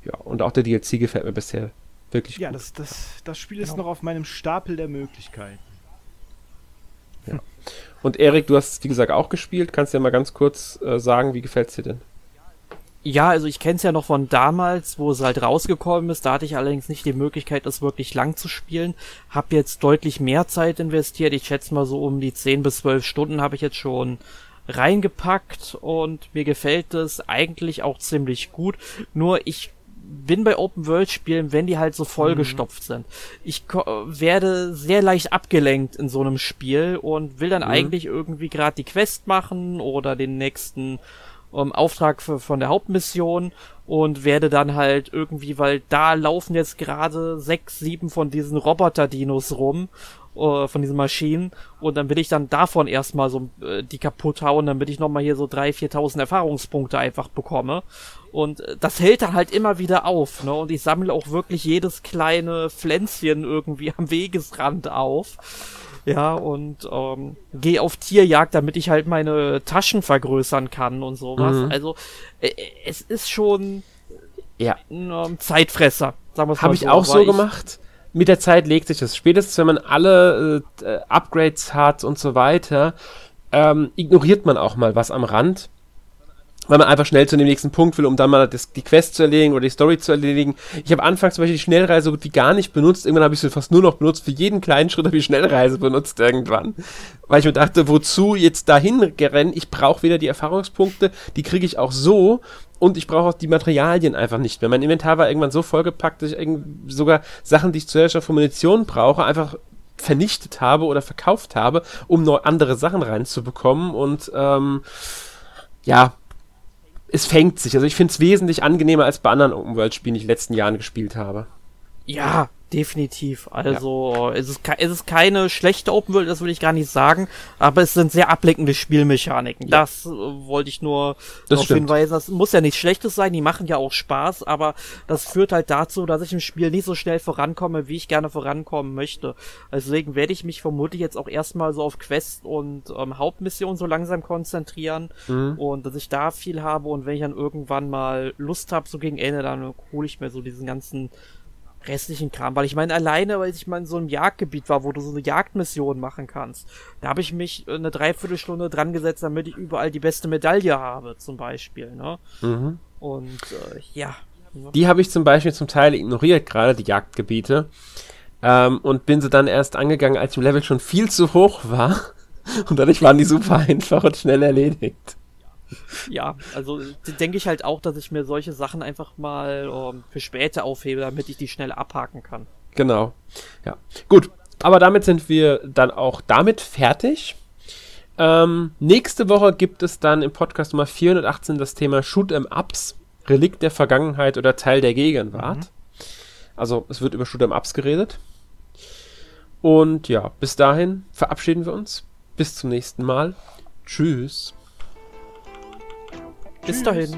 Ja, und auch der DLC gefällt mir bisher wirklich ja, gut. Ja, das, das, das Spiel ist genau. noch auf meinem Stapel der Möglichkeiten. Ja. Und Erik, du hast wie gesagt auch gespielt. Kannst du ja mal ganz kurz äh, sagen, wie gefällt es dir denn? Ja, also ich kenne es ja noch von damals, wo es halt rausgekommen ist. Da hatte ich allerdings nicht die Möglichkeit, das wirklich lang zu spielen. Hab jetzt deutlich mehr Zeit investiert. Ich schätze mal so um die 10 bis 12 Stunden habe ich jetzt schon reingepackt und mir gefällt es eigentlich auch ziemlich gut. Nur ich bin bei Open World Spielen, wenn die halt so vollgestopft mhm. sind. Ich werde sehr leicht abgelenkt in so einem Spiel und will dann mhm. eigentlich irgendwie gerade die Quest machen oder den nächsten ähm, Auftrag für, von der Hauptmission und werde dann halt irgendwie, weil da laufen jetzt gerade sechs, sieben von diesen Roboter-Dinos rum, äh, von diesen Maschinen, und dann will ich dann davon erstmal so äh, die kaputt hauen, damit ich nochmal hier so drei, viertausend Erfahrungspunkte einfach bekomme. Und äh, das hält dann halt immer wieder auf, ne? Und ich sammle auch wirklich jedes kleine Pflänzchen irgendwie [laughs] am Wegesrand auf. Ja, und ähm, gehe auf Tierjagd, damit ich halt meine Taschen vergrößern kann und sowas. Mhm. Also äh, es ist schon ja. ein ähm, Zeitfresser, sagen wir mal Habe ich auch so gemacht. Mit der Zeit legt sich das. Spätestens, wenn man alle äh, Upgrades hat und so weiter, ähm, ignoriert man auch mal was am Rand weil man einfach schnell zu dem nächsten Punkt will, um dann mal das, die Quest zu erledigen oder die Story zu erledigen. Ich habe anfangs zum Beispiel die Schnellreise so gut wie gar nicht benutzt. Irgendwann habe ich sie fast nur noch benutzt. Für jeden kleinen Schritt habe ich Schnellreise benutzt irgendwann. Weil ich mir dachte, wozu jetzt dahin rennen? Ich brauche wieder die Erfahrungspunkte, die kriege ich auch so. Und ich brauche auch die Materialien einfach nicht mehr. Mein Inventar war irgendwann so vollgepackt, dass ich sogar Sachen, die ich zuerst schon für Munition brauche, einfach vernichtet habe oder verkauft habe, um noch andere Sachen reinzubekommen. Und ähm, ja, es fängt sich. Also ich finde es wesentlich angenehmer als bei anderen Open World Spielen, die ich in den letzten Jahren gespielt habe. Ja, Definitiv. Also ja. es, ist, es ist keine schlechte Open World, das würde ich gar nicht sagen, aber es sind sehr ablenkende Spielmechaniken. Ja. Das äh, wollte ich nur darauf hinweisen. Das muss ja nichts Schlechtes sein, die machen ja auch Spaß, aber das führt halt dazu, dass ich im Spiel nicht so schnell vorankomme, wie ich gerne vorankommen möchte. Deswegen werde ich mich vermutlich jetzt auch erstmal so auf Quest und ähm, Hauptmission so langsam konzentrieren mhm. und dass ich da viel habe und wenn ich dann irgendwann mal Lust habe, so gegen Ende, dann hole ich mir so diesen ganzen restlichen Kram. Weil ich meine, alleine, weil ich mal in so einem Jagdgebiet war, wo du so eine Jagdmission machen kannst, da habe ich mich eine Dreiviertelstunde dran gesetzt, damit ich überall die beste Medaille habe, zum Beispiel. Ne? Mhm. Und äh, ja. Die habe ich zum Beispiel zum Teil ignoriert, gerade die Jagdgebiete. Ähm, und bin sie dann erst angegangen, als im Level schon viel zu hoch war. [laughs] Und dadurch waren die super [laughs] einfach und schnell erledigt ja, also denke ich halt auch, dass ich mir solche Sachen einfach mal um, ähm, für später aufhebe, damit ich die schnell abhaken kann. Genau. Ja. Gut. Aber damit sind wir dann auch damit fertig. Ähm, nächste Woche gibt es dann im Podcast Nummer 418 das Thema Shoot 'em Ups, Relikt der Vergangenheit oder Teil der Gegenwart. Mhm. Also es wird über Shoot 'em Ups geredet. Und ja, bis dahin verabschieden wir uns. Bis zum nächsten Mal. Tschüss. Bis dahin.